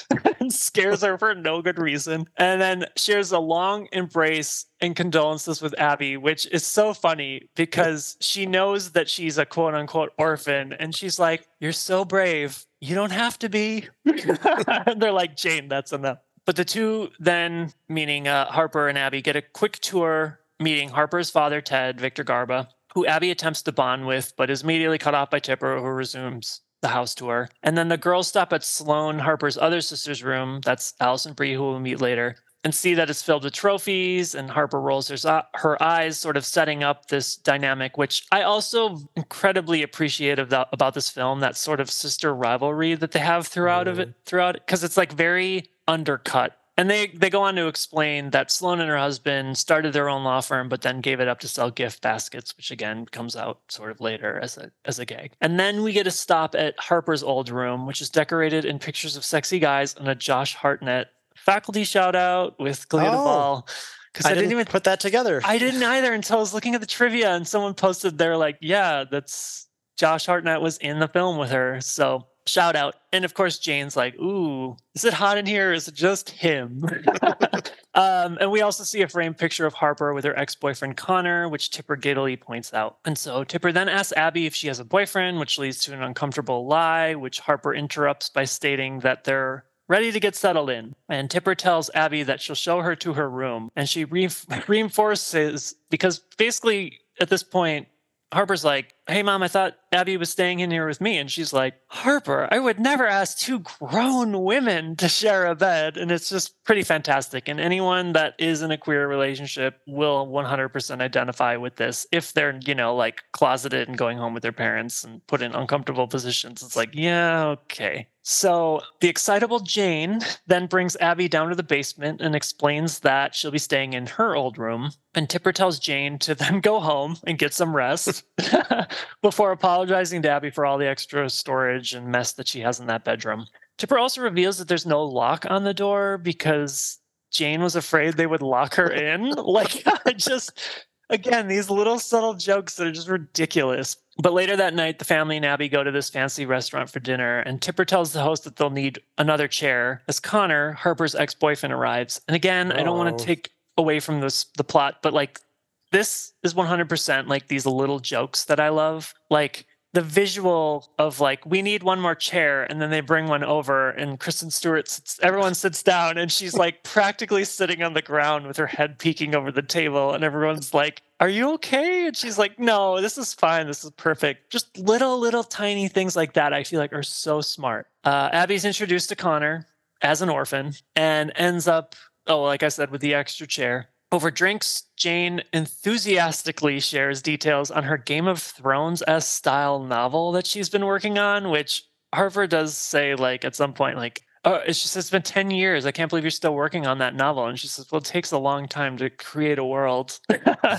and scares her for no good reason. And then shares a long embrace and condolences with Abby, which is so funny because she knows that she's a quote unquote orphan. And she's like, You're so brave. You don't have to be. they're like, Jane, that's enough. But the two then, meaning uh, Harper and Abby, get a quick tour meeting Harper's father, Ted, Victor Garber, who Abby attempts to bond with, but is immediately cut off by Tipper, who resumes the house tour. And then the girls stop at Sloane, Harper's other sister's room. That's Alison Brie, who we'll meet later. And see that it's filled with trophies, and Harper rolls her, her eyes, sort of setting up this dynamic, which I also incredibly appreciate the, about this film. That sort of sister rivalry that they have throughout of it, throughout because it's like very undercut and they they go on to explain that sloane and her husband started their own law firm, but then gave it up to sell gift baskets, which again comes out sort of later as a as a gag. And then we get a stop at Harper's old room, which is decorated in pictures of sexy guys and a Josh Hartnett faculty shout out with Clea Oh. Duvall. Because I, didn't even put that together. I didn't either until I was looking at the trivia and someone posted there like, yeah, that's Josh Hartnett was in the film with her. So shout out. And of course, Jane's like, ooh, is it hot in here? Or is it just him? um, and we also see a framed picture of Harper with her ex-boyfriend Connor, which Tipper giddily points out. And so Tipper then asks Abby if she has a boyfriend, which leads to an uncomfortable lie, which Harper interrupts by stating that they're ready to get settled in. And Tipper tells Abby that she'll show her to her room. And she re- reinforces, because basically at this point, Harper's like, Hey, mom, I thought Abby was staying in here with me. And she's like, Harper, I would never ask two grown women to share a bed. And it's just pretty fantastic. And anyone that is in a queer relationship will 100% identify with this. If they're, you know, like closeted and going home with their parents and put in uncomfortable positions, it's like, yeah, okay. So the excitable Jane then brings Abby down to the basement and explains that she'll be staying in her old room. And Tipper tells Jane to then go home and get some rest before apologizing to Abby for all the extra storage and mess that she has in that bedroom. Tipper also reveals that there's no lock on the door because Jane was afraid they would lock her in. like, just, again, these little subtle jokes that are just ridiculous. But later that night, the family and Abby go to this fancy restaurant for dinner, and Tipper tells the host that they'll need another chair as Connor, Harper's ex boyfriend, arrives. And again, I don't want Oh. to take away from this the plot, but like this is 100% like these little jokes that I love. Like the visual of like we need one more chair and then they bring one over and Kristen Stewart sits everyone sits down and she's like practically sitting on the ground with her head peeking over the table and everyone's like are you okay? And she's like no this is fine this is perfect. Just little little tiny things like that I feel like are so smart. Uh, Abby's introduced to Connor as an orphan and ends up Oh, like I said, with the extra chair. Over drinks, Jane enthusiastically shares details on her Game of Thrones S style novel that she's been working on, which Harper does say, like, at some point, like, oh, it's just, it's been 10 years. I can't believe you're still working on that novel. And she says, well, it takes a long time to create a world.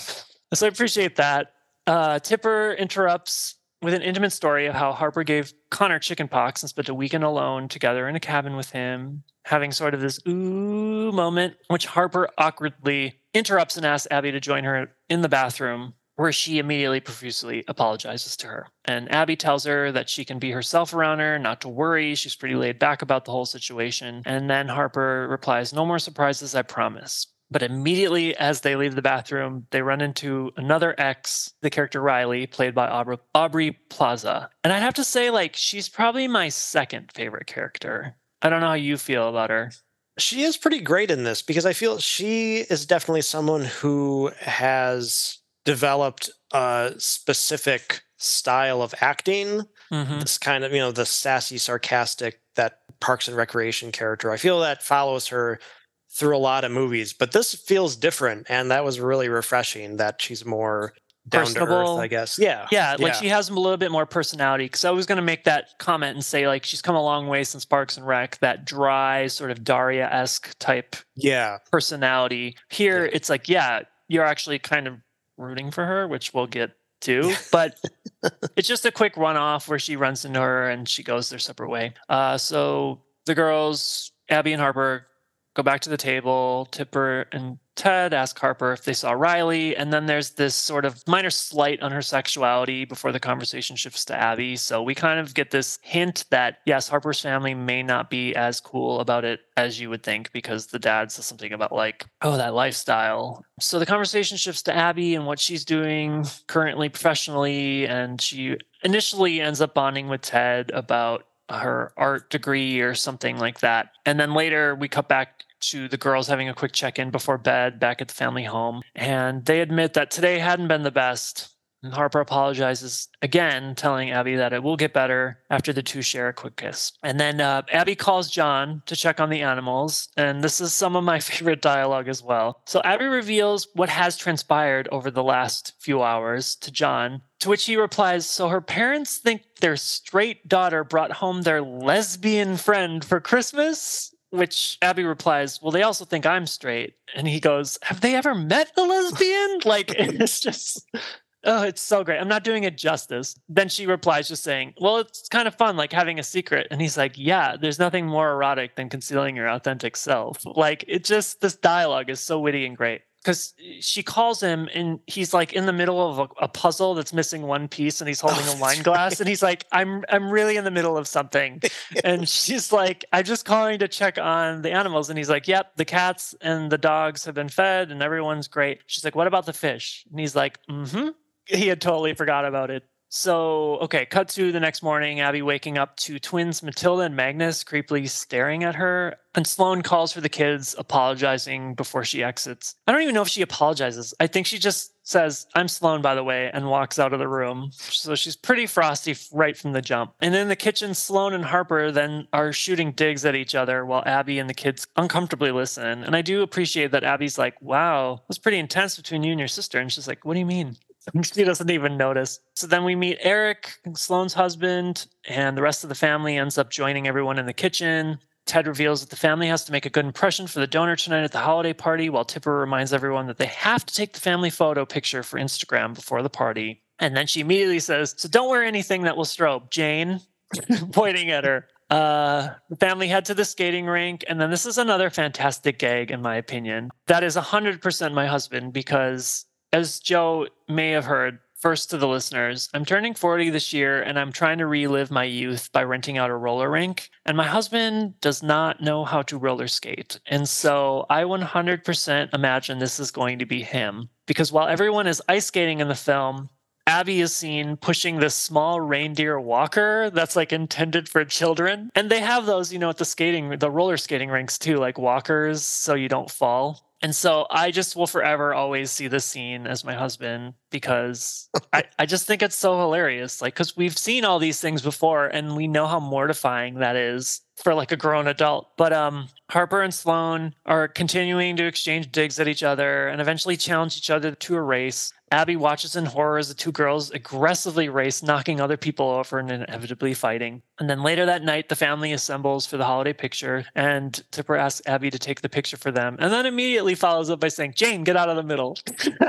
so I appreciate that. Uh, Tipper interrupts with an intimate story of how Harper gave Connor chickenpox and spent a weekend alone together in a cabin with him, having sort of this ooh moment, which Harper awkwardly interrupts and asks Abby to join her in the bathroom, where she immediately profusely apologizes to her. And Abby tells her that she can be herself around her, not to worry. She's pretty laid back about the whole situation. And then Harper replies, No more surprises, I promise. But immediately as they leave the bathroom, they run into another ex, the character Riley, played by Aubrey, Aubrey Plaza. And I'd have to say, like, she's probably my second favorite character. I don't know how you feel about her. She is pretty great in this because I feel she is definitely someone who has developed a specific style of acting. Mhm. This kind of, you know, the sassy, sarcastic, that Parks and Recreation character. I feel that follows her through a lot of movies, but this feels different. And that was really refreshing that she's more down to earth, I guess. Yeah. Yeah, like she has a little bit more personality. Because I was going to make that comment and say, like, she's come a long way since Parks and Rec, that dry, sort of Daria esque type Yeah. personality. Here, Yeah. it's like, yeah, you're actually kind of rooting for her, which we'll get to. But it's just a quick run off where she runs into her and she goes their separate way. Uh, so the girls, Abby and Harper, go back to the table. Tipper and Ted ask Harper if they saw Riley. And then there's this sort of minor slight on her sexuality before the conversation shifts to Abby. So we kind of get this hint that, yes, Harper's family may not be as cool about it as you would think because the dad says something about, like, oh, that lifestyle. So the conversation shifts to Abby and what she's doing currently professionally. And she initially ends up bonding with Ted about her art degree or something like that. And then later we cut back to the girls having a quick check in before bed back at the family home. And they admit that today hadn't been the best. And Harper apologizes again, telling Abby that it will get better after the two share a quick kiss. And then uh, Abby calls John to check on the animals. And this is some of my favorite dialogue as well. So Abby reveals what has transpired over the last few hours to John, to which he replies So her parents think their straight daughter brought home their lesbian friend for Christmas? Which Abby replies, Well, they also think I'm straight. And he goes, Have they ever met a lesbian? like, it's just. Oh, it's so great. I'm not doing it justice. Then she replies, just saying, Well, it's kind of fun, like having a secret. And he's like, Yeah, there's nothing more erotic than concealing your authentic self. Like, it just, this dialogue is so witty and great. Because she calls him and he's like in the middle of a, a puzzle that's missing one piece and he's holding Oh, a wine glass and he's like, I'm I'm really in the middle of something. and she's like, I'm just calling to check on the animals. And he's like, Yep, the cats and the dogs have been fed and everyone's great. She's like, What about the fish? And he's like, Mm-hmm he had totally forgot about it. So, okay, cut to the next morning, Abby waking up to twins Matilda and Magnus creepily staring at her. And Sloane calls for the kids, apologizing before she exits. I don't even know if she apologizes. I think she just says, I'm Sloane, by the way, and walks out of the room. So she's pretty frosty right from the jump. And in the kitchen, Sloane and Harper then are shooting digs at each other while Abby and the kids uncomfortably listen. And I do appreciate that Abby's like, wow, was pretty intense between you and your sister. And she's like, what do you mean? She doesn't even notice. So then we meet Eric, Sloane's husband, and the rest of the family ends up joining everyone in the kitchen. Ted reveals that the family has to make a good impression for the donor tonight at the holiday party, while Tipper reminds everyone that they have to take the family photo picture for Instagram before the party. And then she immediately says, So don't wear anything that will strobe, Jane, pointing at her. Uh, the family head to the skating rink, and then this is another fantastic gag, in my opinion. That is 100% my husband because as Joe may have heard, first to the listeners, I'm turning 40 this year and I'm trying to relive my youth by renting out a roller rink. And my husband does not know how to roller skate. And so I 100% imagine this is going to be him. Because while everyone is ice skating in the film, Abby is seen pushing this small reindeer walker that's like intended for children. And they have those, you know, at the skating, the roller skating rinks too, like walkers so you don't fall. And so I just will forever always see this scene as my husband because I, I just think it's so hilarious. Like, because we've seen all these things before and we know how mortifying that is for like a grown adult. But um, Harper and Sloane are continuing to exchange digs at each other and eventually challenge each other to a race. Abby watches in horror as the two girls aggressively race, knocking other people over and inevitably fighting. And then later that night, the family assembles for the holiday picture, and Tipper asks Abby to take the picture for them, and then immediately follows up by saying, Jane, get out of the middle.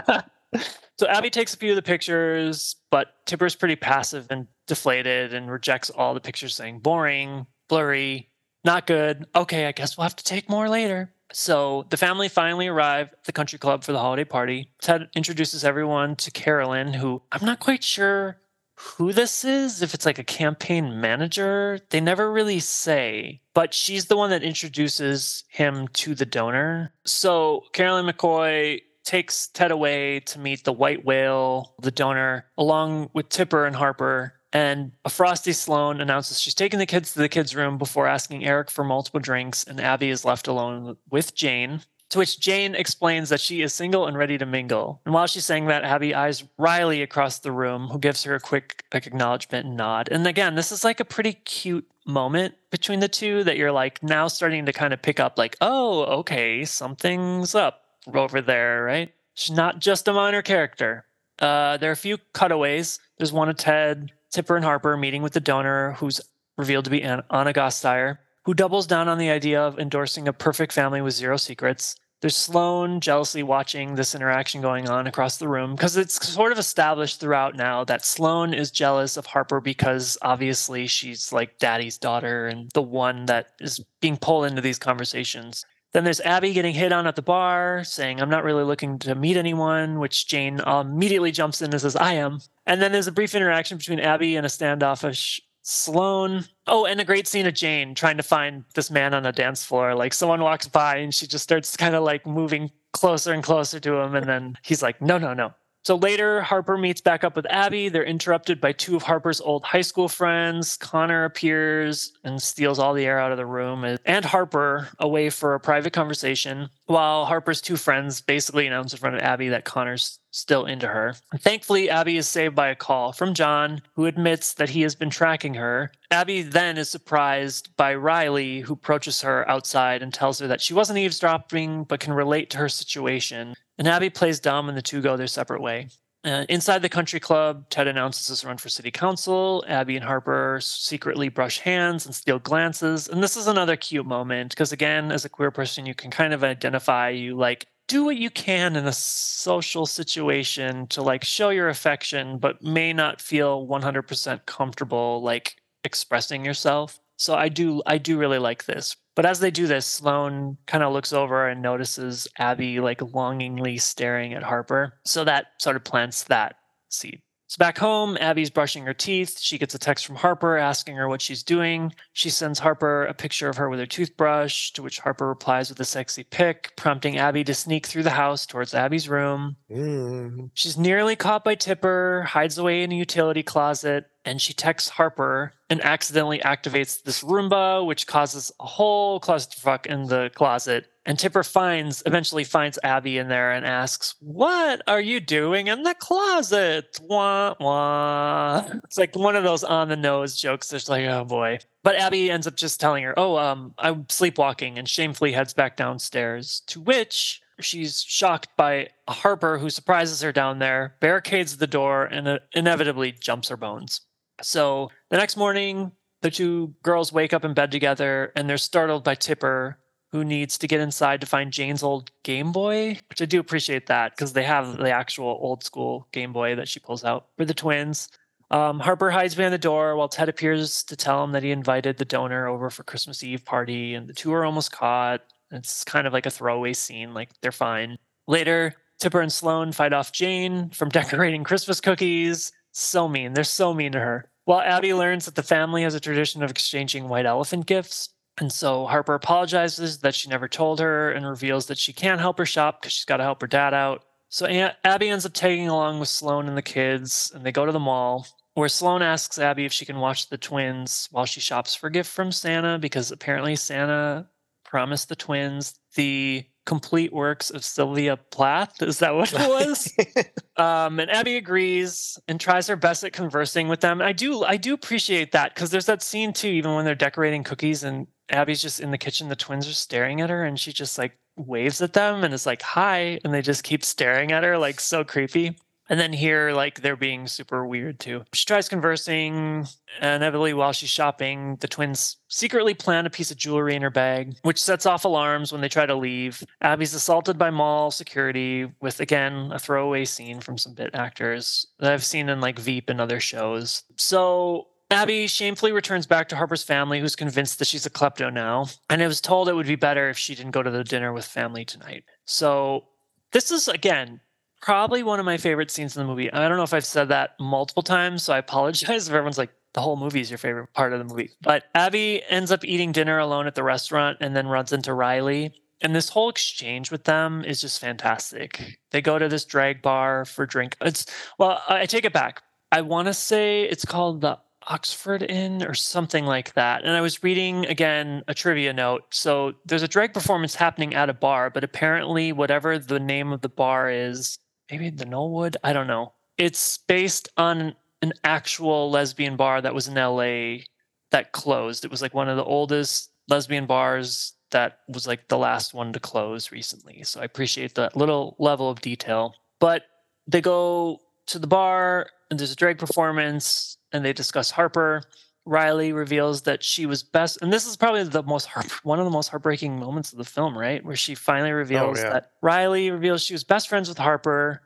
so Abby takes a few of the pictures, but Tipper's pretty passive and deflated and rejects all the pictures, saying, boring, blurry, not good. Okay, I guess we'll have to take more later. So the family finally arrive at the country club for the holiday party. Ted introduces everyone to Carolyn, who I'm not quite sure who this is, if it's like a campaign manager. They never really say, but she's the one that introduces him to the donor. So Carolyn McCoy takes Ted away to meet the white whale, the donor, along with Tipper and Harper and a frosty Sloane announces she's taking the kids to the kids' room before asking Eric for multiple drinks, and Abby is left alone with Jane. To which Jane explains that she is single and ready to mingle. And while she's saying that, Abby eyes Riley across the room, who gives her a quick like, acknowledgement and nod. And again, this is like a pretty cute moment between the two that you're like now starting to kind of pick up, like, oh, okay, something's up over there, right? She's not just a minor character. Uh, there are a few cutaways. There's one of Ted Tipper and Harper meeting with the donor, who's revealed to be Ana Gasteyer, who doubles down on the idea of endorsing a perfect family with zero secrets. There's Sloane jealously watching this interaction going on across the room because it's sort of established throughout now that Sloane is jealous of Harper because obviously she's like daddy's daughter and the one that is being pulled into these conversations. Then there's Abby getting hit on at the bar, saying, I'm not really looking to meet anyone, which Jane immediately jumps in and says, I am. And then there's a brief interaction between Abby and a standoffish Sloane. Oh, and a great scene of Jane trying to find this man on a dance floor. Like someone walks by and she just starts kind of like moving closer and closer to him. And then he's like, no, no, no. So later, Harper meets back up with Abby. They're interrupted by two of Harper's old high school friends. Connor appears and steals all the air out of the room, and Harper away for a private conversation, while Harper's two friends basically announce in front of Abby that Connor's still into her. Thankfully, Abby is saved by a call from John, who admits that he has been tracking her. Abby then is surprised by Riley, who approaches her outside and tells her that she wasn't eavesdropping but can relate to her situation. And Abby plays dumb, and the two go their separate way. Uh, inside the country club, Ted announces his run for city council. Abby and Harper secretly brush hands and steal glances. And this is another cute moment because, again, as a queer person, you can kind of identify you like do what you can in a social situation to like show your affection, but may not feel 100% comfortable like expressing yourself. So I do I do really like this. But as they do this, Sloane kind of looks over and notices Abby like longingly staring at Harper. So that sort of plants that seed. So back home, Abby's brushing her teeth. She gets a text from Harper asking her what she's doing. She sends Harper a picture of her with her toothbrush, to which Harper replies with a sexy pic, prompting Abby to sneak through the house towards Abby's room. Mm. She's nearly caught by Tipper, hides away in a utility closet, and she texts Harper and accidentally activates this Roomba, which causes a whole clusterfuck in the closet. And Tipper finds eventually finds Abby in there and asks, "What are you doing in the closet?" Wah wah. It's like one of those on the nose jokes. It's like, oh boy. But Abby ends up just telling her, "Oh, um, I'm sleepwalking," and shamefully heads back downstairs. To which she's shocked by Harper, who surprises her down there, barricades the door, and inevitably jumps her bones. So the next morning, the two girls wake up in bed together, and they're startled by Tipper who needs to get inside to find Jane's old Game Boy, which I do appreciate that because they have the actual old school Game Boy that she pulls out for the twins. Um, Harper hides behind the door while Ted appears to tell him that he invited the donor over for Christmas Eve party, and the two are almost caught. It's kind of like a throwaway scene, like they're fine. Later, Tipper and Sloane fight off Jane from decorating Christmas cookies. So mean. They're so mean to her. While Abby learns that the family has a tradition of exchanging white elephant gifts, and so Harper apologizes that she never told her and reveals that she can't help her shop because she's got to help her dad out. So Abby ends up tagging along with Sloane and the kids, and they go to the mall where Sloane asks Abby if she can watch the twins while she shops for gift from Santa because apparently Santa promised the twins the complete works of Sylvia Plath. Is that what it was? um, and Abby agrees and tries her best at conversing with them. I do, I do appreciate that because there's that scene too, even when they're decorating cookies and Abby's just in the kitchen, the twins are staring at her, and she just like waves at them and is like, "Hi," and they just keep staring at her, like so creepy. And then here, like they're being super weird too. She tries conversing, and inevitably, while she's shopping, the twins secretly plant a piece of jewelry in her bag, which sets off alarms when they try to leave. Abby's assaulted by mall security with, again, a throwaway scene from some bit actors that I've seen in like Veep and other shows. So Abby shamefully returns back to Harper's family, who's convinced that she's a klepto now, and it was told it would be better if she didn't go to the dinner with family tonight. So, this is, again, probably one of my favorite scenes in the movie. I don't know if I've said that multiple times, so I apologize if everyone's like, the whole movie is your favorite part of the movie. But Abby ends up eating dinner alone at the restaurant and then runs into Riley. And this whole exchange with them is just fantastic. They go to this drag bar for drink. It's well, I take it back. I want to say it's called the Oxford Inn or something like that. And I was reading again a trivia note. So there's a drag performance happening at a bar, but apparently, whatever the name of the bar is, maybe the Knollwood, I don't know. It's based on an actual lesbian bar that was in LA that closed. It was like one of the oldest lesbian bars that was like the last one to close recently. So I appreciate that little level of detail. But they go to the bar and there's a drag performance and they discuss Harper. Riley reveals that she was best, and this is probably the most heart, one of the most heartbreaking moments of the film, right? Where she finally oh, reveals yeah. that Riley reveals she was best friends with Harper,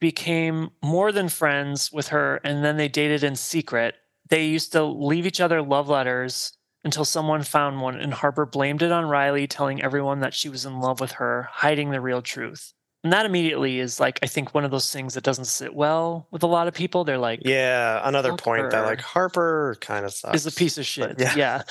became more than friends with her, and then they dated in secret. They used to leave each other love letters until someone found one, and Harper blamed it on Riley, telling everyone that she was in love with her, hiding the real truth. And that immediately is like, I think, one of those things that doesn't sit well with a lot of people. They're like, yeah, another Fuck point that like Harper kind of sucks. is a piece of shit. But yeah. yeah.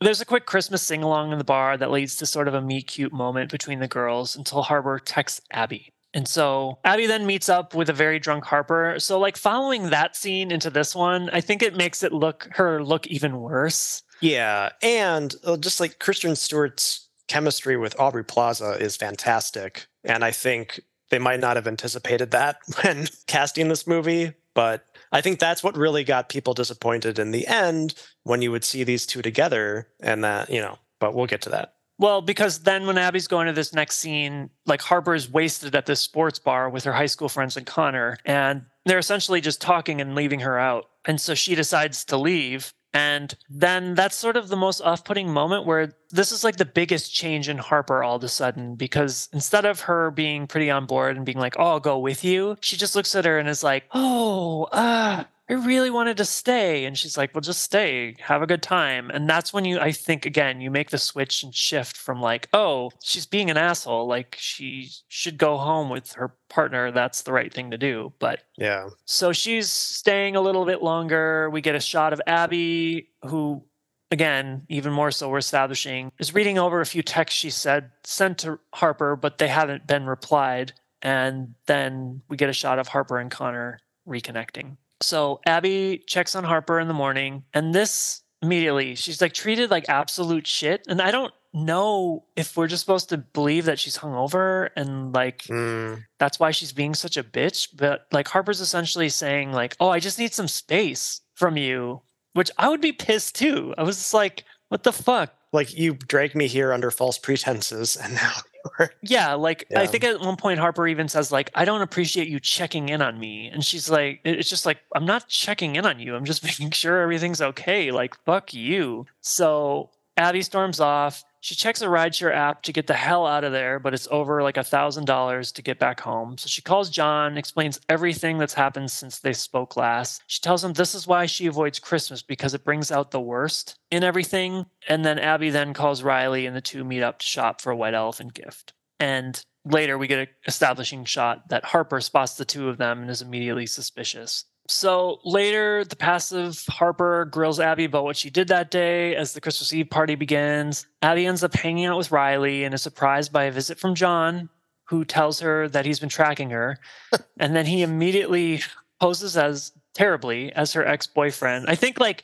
There's a quick Christmas sing along in the bar that leads to sort of a meet cute moment between the girls until Harper texts Abby. And so Abby then meets up with a very drunk Harper. So like following that scene into this one, I think it makes it look her look even worse. Yeah, and uh, just like Kristen Stewart's chemistry with Aubrey Plaza is fantastic, and I think they might not have anticipated that when casting this movie, but I think that's what really got people disappointed in the end when you would see these two together, and that you know. But we'll get to that. Well, because then when Abby's going to this next scene, like Harper's wasted at this sports bar with her high school friends and Connor, and they're essentially just talking and leaving her out. And so she decides to leave. And then that's sort of the most off putting moment where this is like the biggest change in Harper all of a sudden because instead of her being pretty on board and being like, oh, I'll go with you, she just looks at her and is like, oh, ah. I really wanted to stay. And she's like, well, just stay, have a good time. And that's when you, I think, again, you make the switch and shift from like, oh, she's being an asshole. Like she should go home with her partner. That's the right thing to do. But Yeah, so she's staying a little bit longer. We get a shot of Abby, who, again, even more so, we're establishing, is reading over a few texts she said sent to Harper, but they haven't been replied. And then we get a shot of Harper and Connor reconnecting. So Abby checks on Harper in the morning, and this immediately, she's like treated like absolute shit. And I don't know if we're just supposed to believe that she's hungover and like Mm, that's why she's being such a bitch. But like Harper's essentially saying, like, oh, I just need some space from you, which I would be pissed too. I was just like, what the fuck? like you dragged me here under false pretenses, and now Yeah, like I think at one point Harper even says, like, I don't appreciate you checking in on me. And she's like, it's just like, I'm not checking in on you. I'm just making sure everything's okay. Like, fuck you. So Abby storms off. She checks a rideshare app to get the hell out of there, but it's over like a thousand dollars to get back home. So she calls John, explains everything that's happened since they spoke last. She tells him this is why she avoids Christmas because it brings out the worst in everything. And then Abby then calls Riley, and the two meet up to shop for a white elephant gift. And later we get an establishing shot that Harper spots the two of them and is immediately suspicious. So later, the passive Harper grills Abby about what she did that day as the Christmas Eve party begins. Abby ends up hanging out with Riley and is surprised by a visit from John, who tells her that he's been tracking her. and then he immediately poses as terribly as her ex boyfriend. I think, like,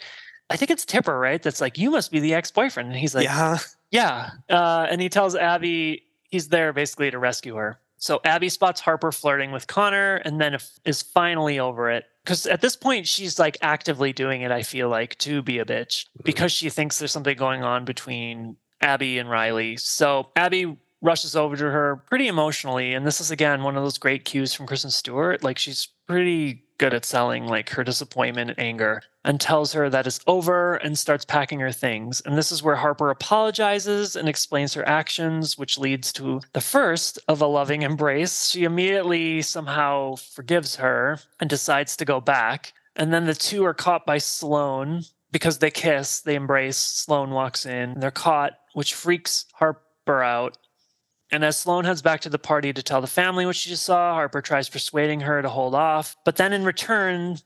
I think it's Tipper, right? That's like, you must be the ex boyfriend. And he's like, yeah. yeah. Uh, and he tells Abby he's there basically to rescue her. So Abby spots Harper flirting with Connor and then is finally over it. Because at this point, she's like actively doing it, I feel like, to be a bitch mm-hmm. because she thinks there's something going on between Abby and Riley. So Abby rushes over to her pretty emotionally. And this is, again, one of those great cues from Kristen Stewart. Like, she's pretty good at selling like her disappointment and anger and tells her that it's over and starts packing her things. And this is where Harper apologizes and explains her actions, which leads to the first of a loving embrace. She immediately somehow forgives her and decides to go back. And then the two are caught by Sloane because they kiss, they embrace. Sloane walks in, they're caught, which freaks Harper out. And as Sloane heads back to the party to tell the family what she just saw, Harper tries persuading her to hold off, but then in return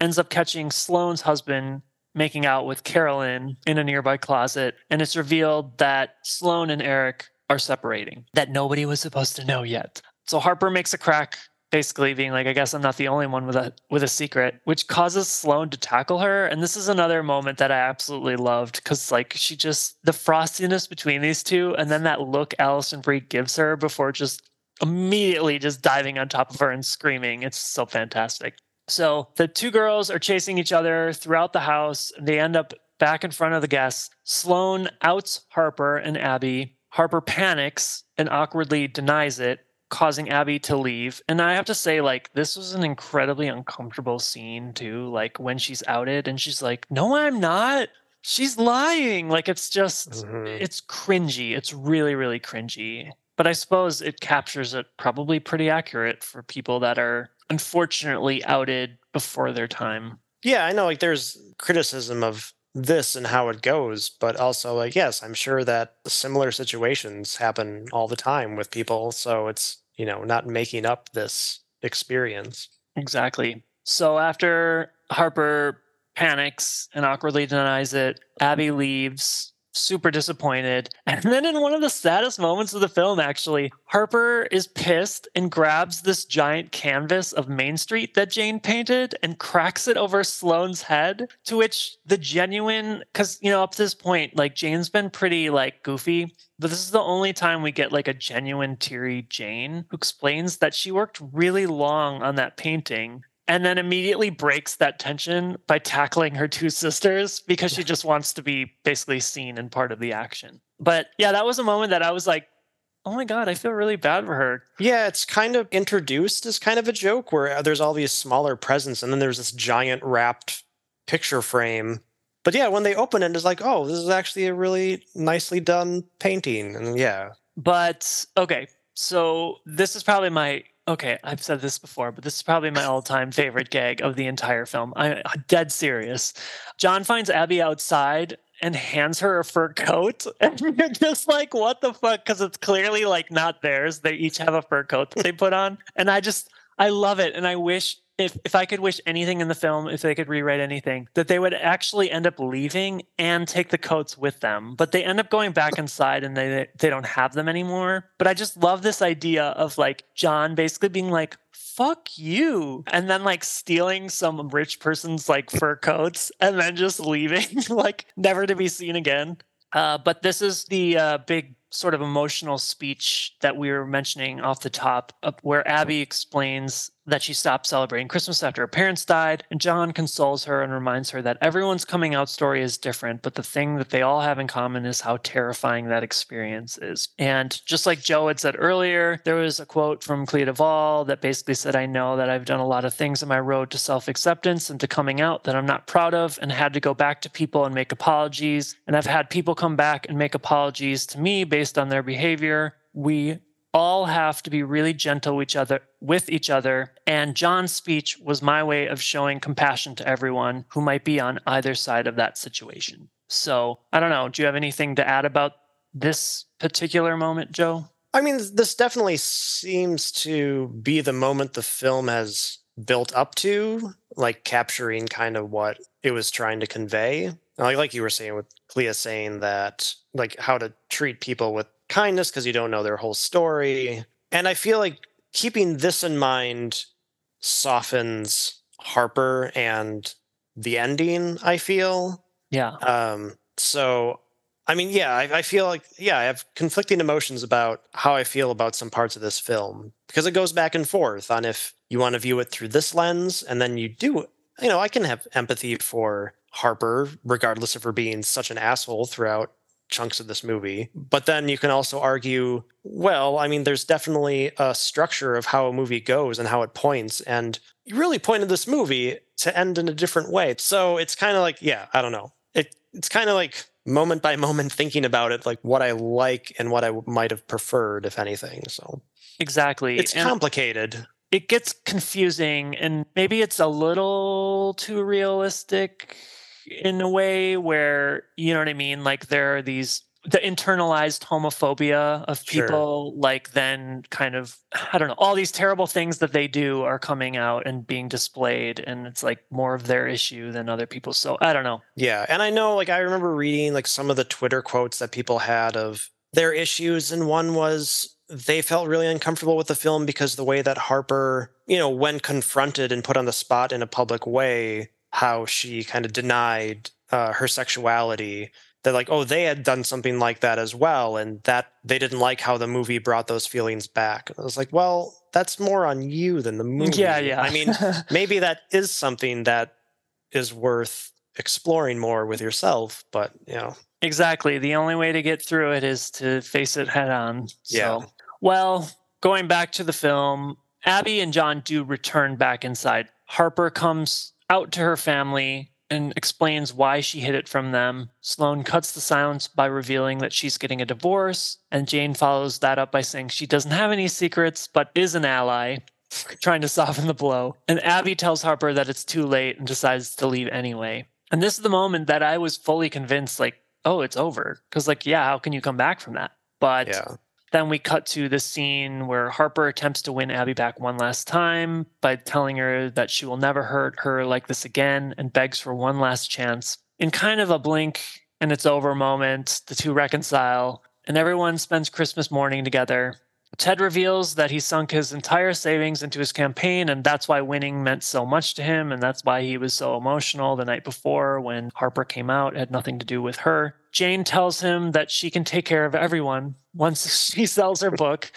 ends up catching Sloane's husband making out with Carolyn in a nearby closet. And it's revealed that Sloane and Eric are separating, that nobody was supposed to know yet. So Harper makes a crack basically being like, I guess I'm not the only one with a with a secret, which causes Sloane to tackle her. And this is another moment that I absolutely loved because like she just the frostiness between these two, and then that look Alison Brie gives her before just immediately just diving on top of her and screaming. It's so fantastic. So the two girls are chasing each other throughout the house. They end up back in front of the guests. Sloane outs Harper and Abby. Harper panics and awkwardly denies it causing Abby to leave. And I have to say, like, this was an incredibly uncomfortable scene, too. Like, when she's outed and she's like, No, I'm not. She's lying. Like, it's just, Mhm. it's cringy. It's really, really cringy. But I suppose it captures it probably pretty accurate for people that are unfortunately outed before their time. Yeah, I know like there's criticism of this and how it goes, but also like yes, I'm sure that similar situations happen all the time with people, so it's, you know, not making up this experience. Exactly. So after Harper panics and awkwardly denies it, Abby leaves, super disappointed. And then, in one of the saddest moments of the film, actually, Harper is pissed and grabs this giant canvas of Main Street that Jane painted and cracks it over Sloane's head. To which the genuine, because, you know, up to this point, like Jane's been pretty like goofy. But this is the only time we get like a genuine teary Jane who explains that she worked really long on that painting and then immediately breaks that tension by tackling her two sisters because she just wants to be basically seen and part of the action. But yeah, that was a moment that I was like, oh my God, I feel really bad for her. Yeah, it's kind of introduced as kind of a joke where uh, there's all these smaller presents and then there's this giant wrapped picture frame. But yeah, when they open it, it's like, oh, this is actually a really nicely done painting. And yeah, But okay, so this is probably my okay. I've said this before, but this is probably my all-time favorite gag of the entire film. I'm dead serious. John finds Abby outside and hands her a fur coat, and you're just like, "What the fuck?" Because it's clearly like not theirs. They each have a fur coat that they put on, and I just I love it, and I wish. If, if I could wish anything in the film, if they could rewrite anything, that they would actually end up leaving and take the coats with them. But they end up going back inside and they they don't have them anymore. But I just love this idea of like John basically being like, fuck you. And then like stealing some rich person's like fur coats and then just leaving, like never to be seen again. Uh, but this is the uh, big sort of emotional speech that we were mentioning off the top, uh, where Abby explains that she stopped celebrating Christmas after her parents died, and John consoles her and reminds her that everyone's coming out story is different, but the thing that they all have in common is how terrifying that experience is. And just like Joe had said earlier, there was a quote from Clea Duvall that basically said, I know that I've done a lot of things on my road to self acceptance and to coming out that I'm not proud of, and had to go back to people and make apologies. And I've had people come back and make apologies to me based on their behavior. We all have to be really gentle with each other with each other. And john's speech was my way of showing compassion to everyone who might be on either side of that situation. So i don't know. Do you have anything to add about this particular moment joe? I mean, this definitely seems to be the moment the film has built up to, like capturing kind of what it was trying to convey. Like, like you were saying with Clea saying that, like how to treat people with kindness because you don't know their whole story. And I feel like keeping this in mind softens Harper and the ending, I feel. yeah Um, so I mean, yeah, I, I feel like, yeah, I have conflicting emotions about how I feel about some parts of this film because it goes back and forth on if you want to view it through this lens and then you do, you know, I can have empathy for Harper, regardless of her being such an asshole throughout chunks of this movie. But then you can also argue, well, I mean, there's definitely a structure of how a movie goes and how it points. And you really pointed this movie to end in a different way. So it's kind of like, yeah, I don't know. It, it's kind of like moment by moment thinking about it, like what I like and what I might have preferred, if anything. So Exactly. it's And complicated. it gets confusing and maybe it's a little too realistic in a way where you know what I mean? Like there are these the internalized homophobia of Sure. people like then kind of i don't know all these terrible things that they do are coming out and being displayed and it's like more of their issue than other people's so i don't know Yeah, and I know like I remember reading like some of the Twitter quotes that people had of their issues and one was they felt really uncomfortable with the film because the way that Harper, you know, when confronted and put on the spot in a public way, how she kind of denied uh, her sexuality. They're like, oh, they had done something like that as well, and that they didn't like how the movie brought those feelings back. And I was like, well, that's more on you than the movie. yeah yeah I mean, maybe that is something that is worth exploring more with yourself but you know Exactly. The only way to get through it is to face it head on. So, Yeah. well, going back to the film, Abby and John do return back inside. Harper comes out to her family and explains why she hid it from them. Sloane cuts the silence by revealing that she's getting a divorce, and Jane follows that up by saying she doesn't have any secrets but is an ally, trying to soften the blow. And Abby tells Harper that it's too late and decides to leave anyway. And this is the moment that I was fully convinced, like, oh, it's over. Because, like, yeah, how can you come back from that? But yeah then we cut to the scene where Harper attempts to win Abby back one last time by telling her that she will never hurt her like this again and begs for one last chance. In kind of a blink and it's over moment, the two reconcile and everyone spends Christmas morning together. Ted reveals that he sunk his entire savings into his campaign, and that's why winning meant so much to him, and that's why he was so emotional the night before when Harper came out. It had nothing to do with her. Jane tells him that she can take care of everyone once she sells her book.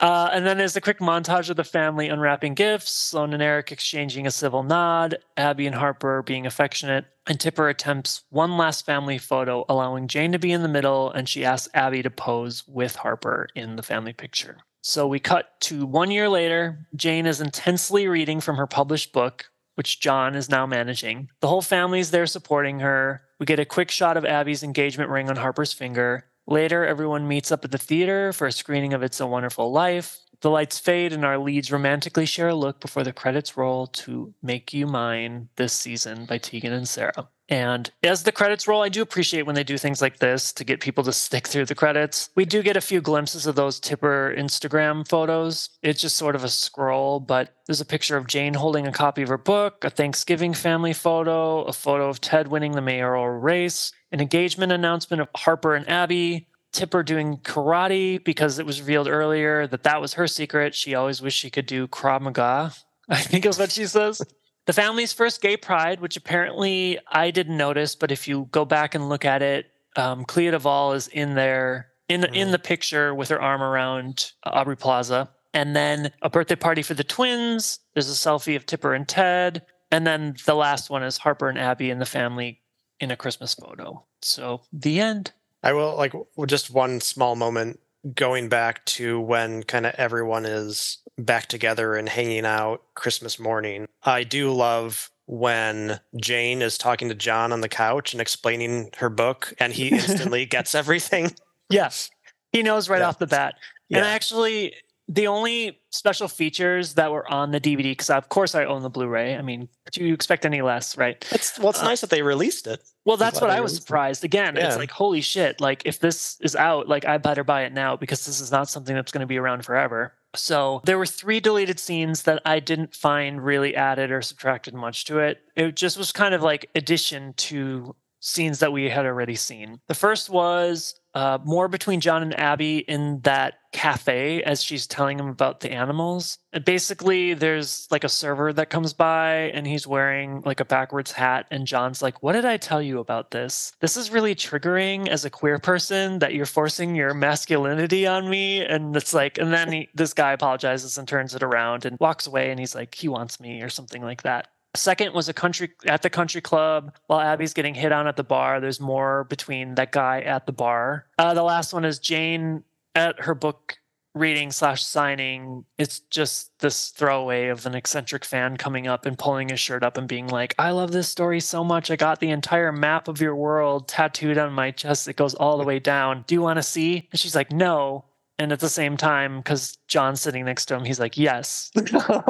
Uh, and then there's a quick montage of the family unwrapping gifts, Sloane and Eric exchanging a civil nod, Abby and Harper being affectionate, and Tipper attempts one last family photo, allowing Jane to be in the middle, and she asks Abby to pose with Harper in the family picture. So we cut to one year later. Jane is intensely reading from her published book, which John is now managing. The whole family's there supporting her. We get a quick shot of Abby's engagement ring on Harper's finger. Later, everyone meets up at the theater for a screening of It's a Wonderful Life. The lights fade and our leads romantically share a look before the credits roll to Make You Mine this season by Tegan and Sara. And as the credits roll, I do appreciate when they do things like this to get people to stick through the credits. We do get a few glimpses of those Tipper Instagram photos. It's just sort of a scroll, but there's a picture of Jane holding a copy of her book, a Thanksgiving family photo, a photo of Ted winning the mayoral race, an engagement announcement of Harper and Abby, Tipper doing karate because it was revealed earlier that that was her secret. She always wished she could do Krav Maga. I think is what she says. The family's first gay pride, which apparently I didn't notice, but if you go back and look at it, um, Clea Duvall is in there in the, in the picture with her arm around Aubrey Plaza, and then a birthday party for the twins. There's a selfie of Tipper and Ted, and then the last one is Harper and Abby and the family in a Christmas photo. So the end. I will like just one small moment going back to when kind of everyone is back together and hanging out christmas morning i do love when jane is talking to john on the couch and explaining her book and he instantly gets everything Yes. He knows right Yeah. off the bat. And actually, the only special features that were on the DVD, because of course I own the Blu-ray. I mean, do you expect any less, right? it's well it's Uh, nice that they released it Well, that's what I was released it. surprised. Again, Yeah. it's like holy shit! Like if this is out, like I better buy it now because this is not something that's going to be around forever. So there were three deleted scenes that I didn't find really added or subtracted much to it. It just was kind of like addition to scenes that we had already seen. The first was uh, more between John and Abby in that cafe as she's telling him about the animals. And basically, there's like a server that comes by and he's wearing like a backwards hat. And John's like, What did I tell you about this? This is really triggering as a queer person that you're forcing your masculinity on me. And it's like, and then he, this guy apologizes and turns it around and walks away and he's like, He wants me or something like that. Second was a country at the country club while Abby's getting hit on at the bar. There's more between that guy at the bar. Uh, the last one is Jane at her book reading slash signing. It's just this throwaway of an eccentric fan coming up and pulling his shirt up and being like, I love this story so much. I got the entire map of your world tattooed on my chest. It goes all the way down. Do you want to see? And she's like, No. And at the same time, because John's sitting next to him, he's like, Yes.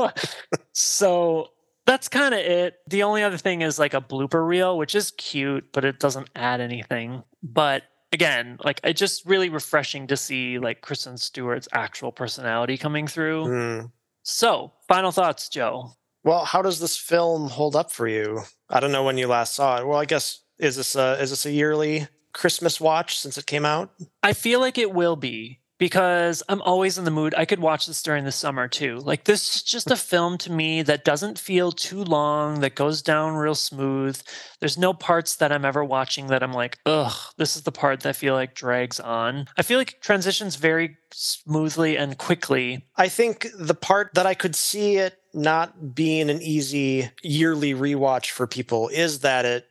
so that's kind of it. The only other thing is like a blooper reel, which is cute, but it doesn't add anything. But again, like it's just really refreshing to see like Kristen Stewart's actual personality coming through. Mm. So, final thoughts, Joe. Well, how does this film hold up for you? I don't know when you last saw it. Well, I guess is this a, is this a yearly Christmas watch since it came out? I feel like it will be because I'm always in the mood. I could watch this during the summer too. Like this is just a film to me that doesn't feel too long, that goes down real smooth. There's no parts that I'm ever watching that I'm like, ugh, this is the part that I feel like drags on. I feel like it transitions very smoothly and quickly. I think the part that I could see it not being an easy yearly rewatch for people is that it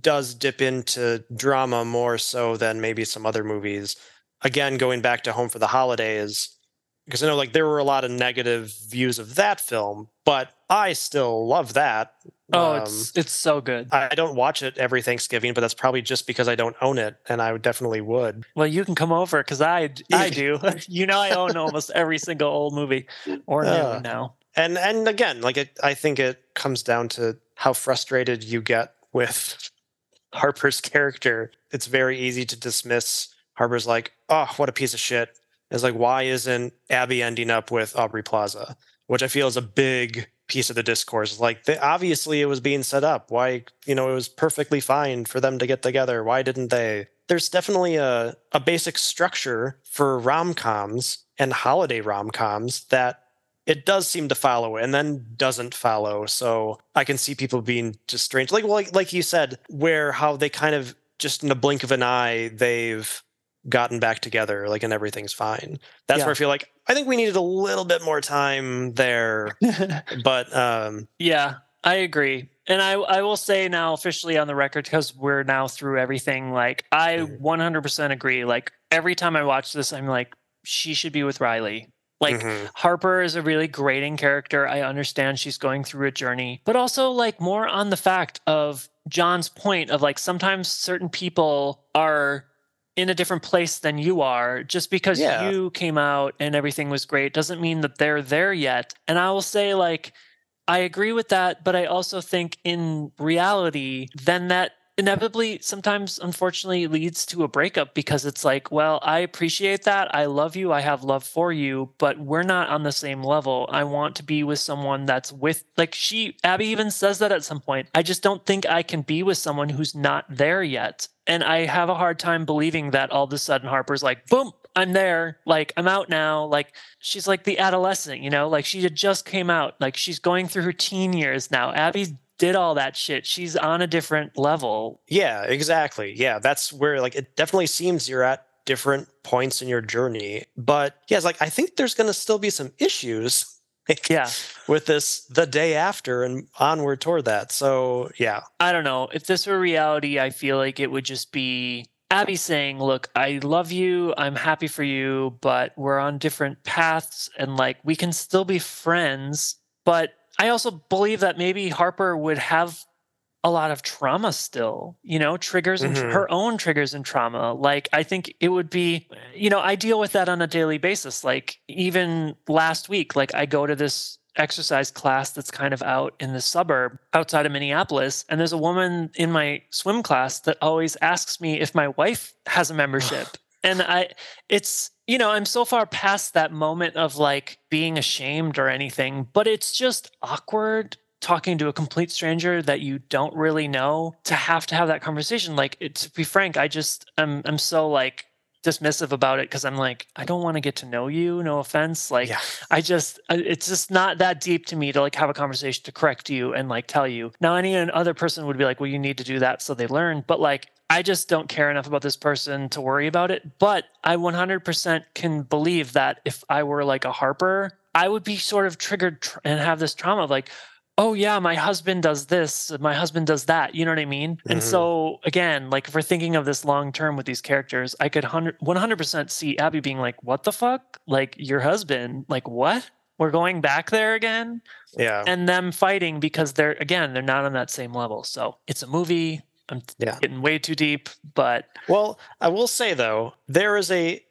does dip into drama more so than maybe some other movies again going back to home for the holidays because i know like there were a lot of negative views of that film but i still love that. Oh um, it's it's so good. I don't watch it every thanksgiving but that's probably just because i don't own it and i definitely would. Well you can come over because i i do. You know i own almost every single old movie or new uh, now. And and again like it, i think it comes down to how frustrated you get with harper's character. It's very easy to dismiss Harper's like, oh, what a piece of shit. It's like, why isn't Abby ending up with Aubrey Plaza? Which I feel is a big piece of the discourse. Like, they, obviously, it was being set up. Why, you know, it was perfectly fine for them to get together. Why didn't they? There's definitely a, a basic structure for rom coms and holiday rom coms that it does seem to follow and then doesn't follow. So I can see people being just strange. Like, well, like, like you said, where how they kind of just in a blink of an eye, they've gotten back together like and everything's fine that's yeah. where i feel like i think we needed a little bit more time there but um yeah i agree and i i will say now officially on the record because we're now through everything like i 100% mm-hmm. agree like every time i watch this i'm like she should be with riley like mm-hmm. Harper is a really grating character. I understand she's going through a journey, but also like more on the fact of John's point of like sometimes certain people are in a different place than you are just because yeah. you came out and everything was great doesn't mean that they're there yet. And i will say like i agree with that but i also think in reality then that inevitably sometimes unfortunately leads to a breakup because it's like well i appreciate that i love you i have love for you but we're not on the same level. I want to be with someone that's with like she abby even says that at some point i just don't think i can be with someone who's not there yet and I have a hard time believing that all of a sudden Harper's like, boom, I'm there. Like, I'm out now. Like, she's like the adolescent, you know, like she just came out. Like, she's going through her teen years now. Abby did all that shit. She's on a different level. Yeah, exactly. Yeah, that's where, like, it definitely seems you're at different points in your journey. But yeah, it's like, I think there's going to still be some issues yeah. with this the day after and onward toward that. So yeah. I don't know. If this were reality i feel like it would just be abby saying look i love you. I'm happy for you but we're on different paths and like we can still be friends. But i also believe that maybe harper would have a lot of trauma still, you know, triggers and mm-hmm. her own triggers and trauma. Like, I think it would be, you know, I deal with that on a daily basis. Like, even last week, like, I go to this exercise class that's kind of out in the suburb outside of Minneapolis. And there's a woman in my swim class that always asks me if my wife has a membership. and I, it's, you know, I'm so far past that moment of like being ashamed or anything, but it's just awkward talking to a complete stranger that you don't really know to have to have that conversation. Like, it, to be frank, I just I'm I'm so like dismissive about it because I'm like, I don't want to get to know you. No offense. Like, Yeah. I just, uh, it's just not that deep to me to like have a conversation to correct you and like tell you. Now, any other person would be like, well, you need to do that so they learn. But like, I just don't care enough about this person to worry about it. But I 100% can believe that if I were like a Harper, I would be sort of triggered tr- and have this trauma of like, oh yeah, my husband does this, my husband does that. You know what I mean? And Mhm. so again, like if we're thinking of this long term with these characters, I could 100, 100% see Abby being like, what the fuck? Like your husband, like what? We're going back there again? Yeah. And them fighting because they're, again, they're not on that same level. So it's a movie. I'm Yeah. getting way too deep, but Well, I will say though, there is a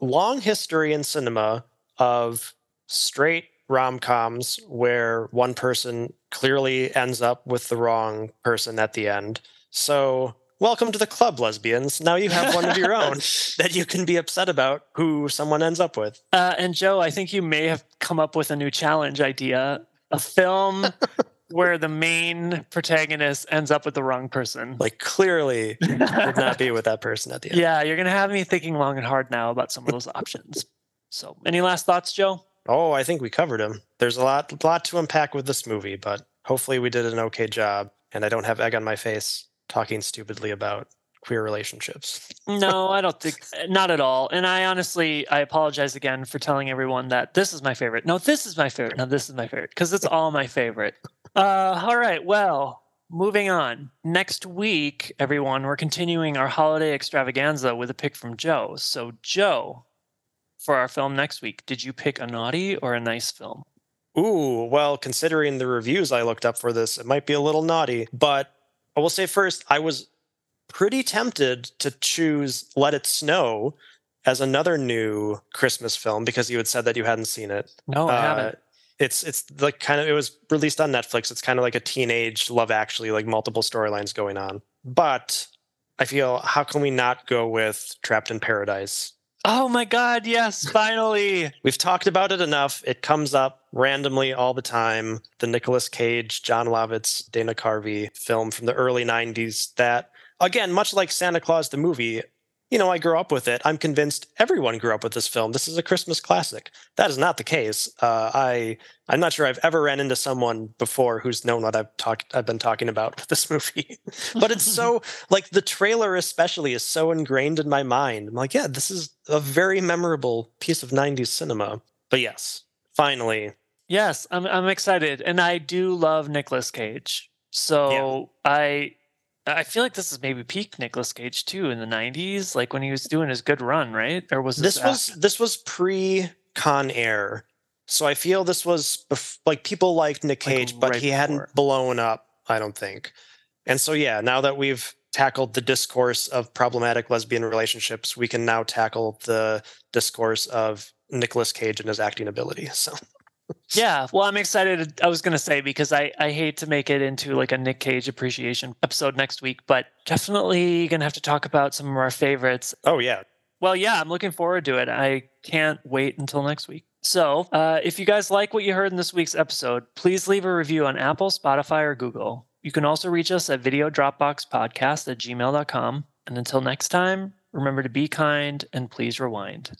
long history in cinema of straight rom-coms where one person clearly ends up with the wrong person at the end. So, welcome to the club, lesbians. Now you have one of your own that you can be upset about who someone ends up with. Uh, and Joe, I think you may have come up with a new challenge idea a film where the main protagonist ends up with the wrong person. Like clearly would not be with that person at the end. yeah, you're going to have me thinking long and hard now about some of those options. So, any last thoughts, Joe? Oh, I think we covered him. There's a lot lot to unpack with this movie, but hopefully we did an okay job and I don't have egg on my face talking stupidly about queer relationships. No, I don't think, not at all. And I honestly, I apologize again for telling everyone that this is my favorite. No, this is my favorite. No, this is my favorite because it's all my favorite. Uh, all right. Well, moving on. Next week, everyone, we're continuing our holiday extravaganza with a pick from Joe. So, Joe, for our film next week, did you pick a naughty or a nice film? Ooh, well, considering the reviews I looked up for this, it might be a little naughty, but I will say first, I was pretty tempted to choose Let It Snow as another new Christmas film because you had said that you hadn't seen it. No, I Uh, haven't. It's it's like kind of it was released on Netflix. It's kind of like a teenage Love Actually, like multiple storylines going on. But I feel how can we not go with Trapped in Paradise? Oh my God. Yes, finally. We've talked about it enough. It comes up randomly all the time. The Nicolas Cage, Jon Lovitz, Dana Carvey film from the early 90s that, again, much like Santa Claus the movie, you know, I grew up with it. I'm convinced everyone grew up with this film. This is a Christmas classic. That is not the case. Uh, I I'm not sure I've ever ran into someone before who's known what I've talked I've been talking about with this movie. but it's so like the trailer especially is so ingrained in my mind. I'm like, yeah, this is a very memorable piece of 90s cinema. But yes, finally, Yes, I'm I'm excited, and I do love Nicolas Cage. So I I feel like this is maybe peak Nicolas Cage too in the '90s, like when he was doing his good run, right? Or was this, this was this was pre Con Air. So I feel this was bef- like people liked Nick Like, Cage, but right he hadn't blown up, I don't think. And so yeah, now that we've tackled the discourse of problematic lesbian relationships, we can now tackle the discourse of Nicolas Cage and his acting ability. So Yeah, well, I'm excited. I was going to say because I I hate to make it into like a Nick Cage appreciation episode next week, but definitely going to have to talk about some of our favorites. oh yeah. Well, yeah, I'm looking forward to it. I can't wait until next week. So, uh, if you guys like what you heard in this week's episode, please leave a review on Apple, Spotify, or Google. You can also reach us at videodropboxpodcast at gmail.com. And until next time, remember to be kind and please rewind.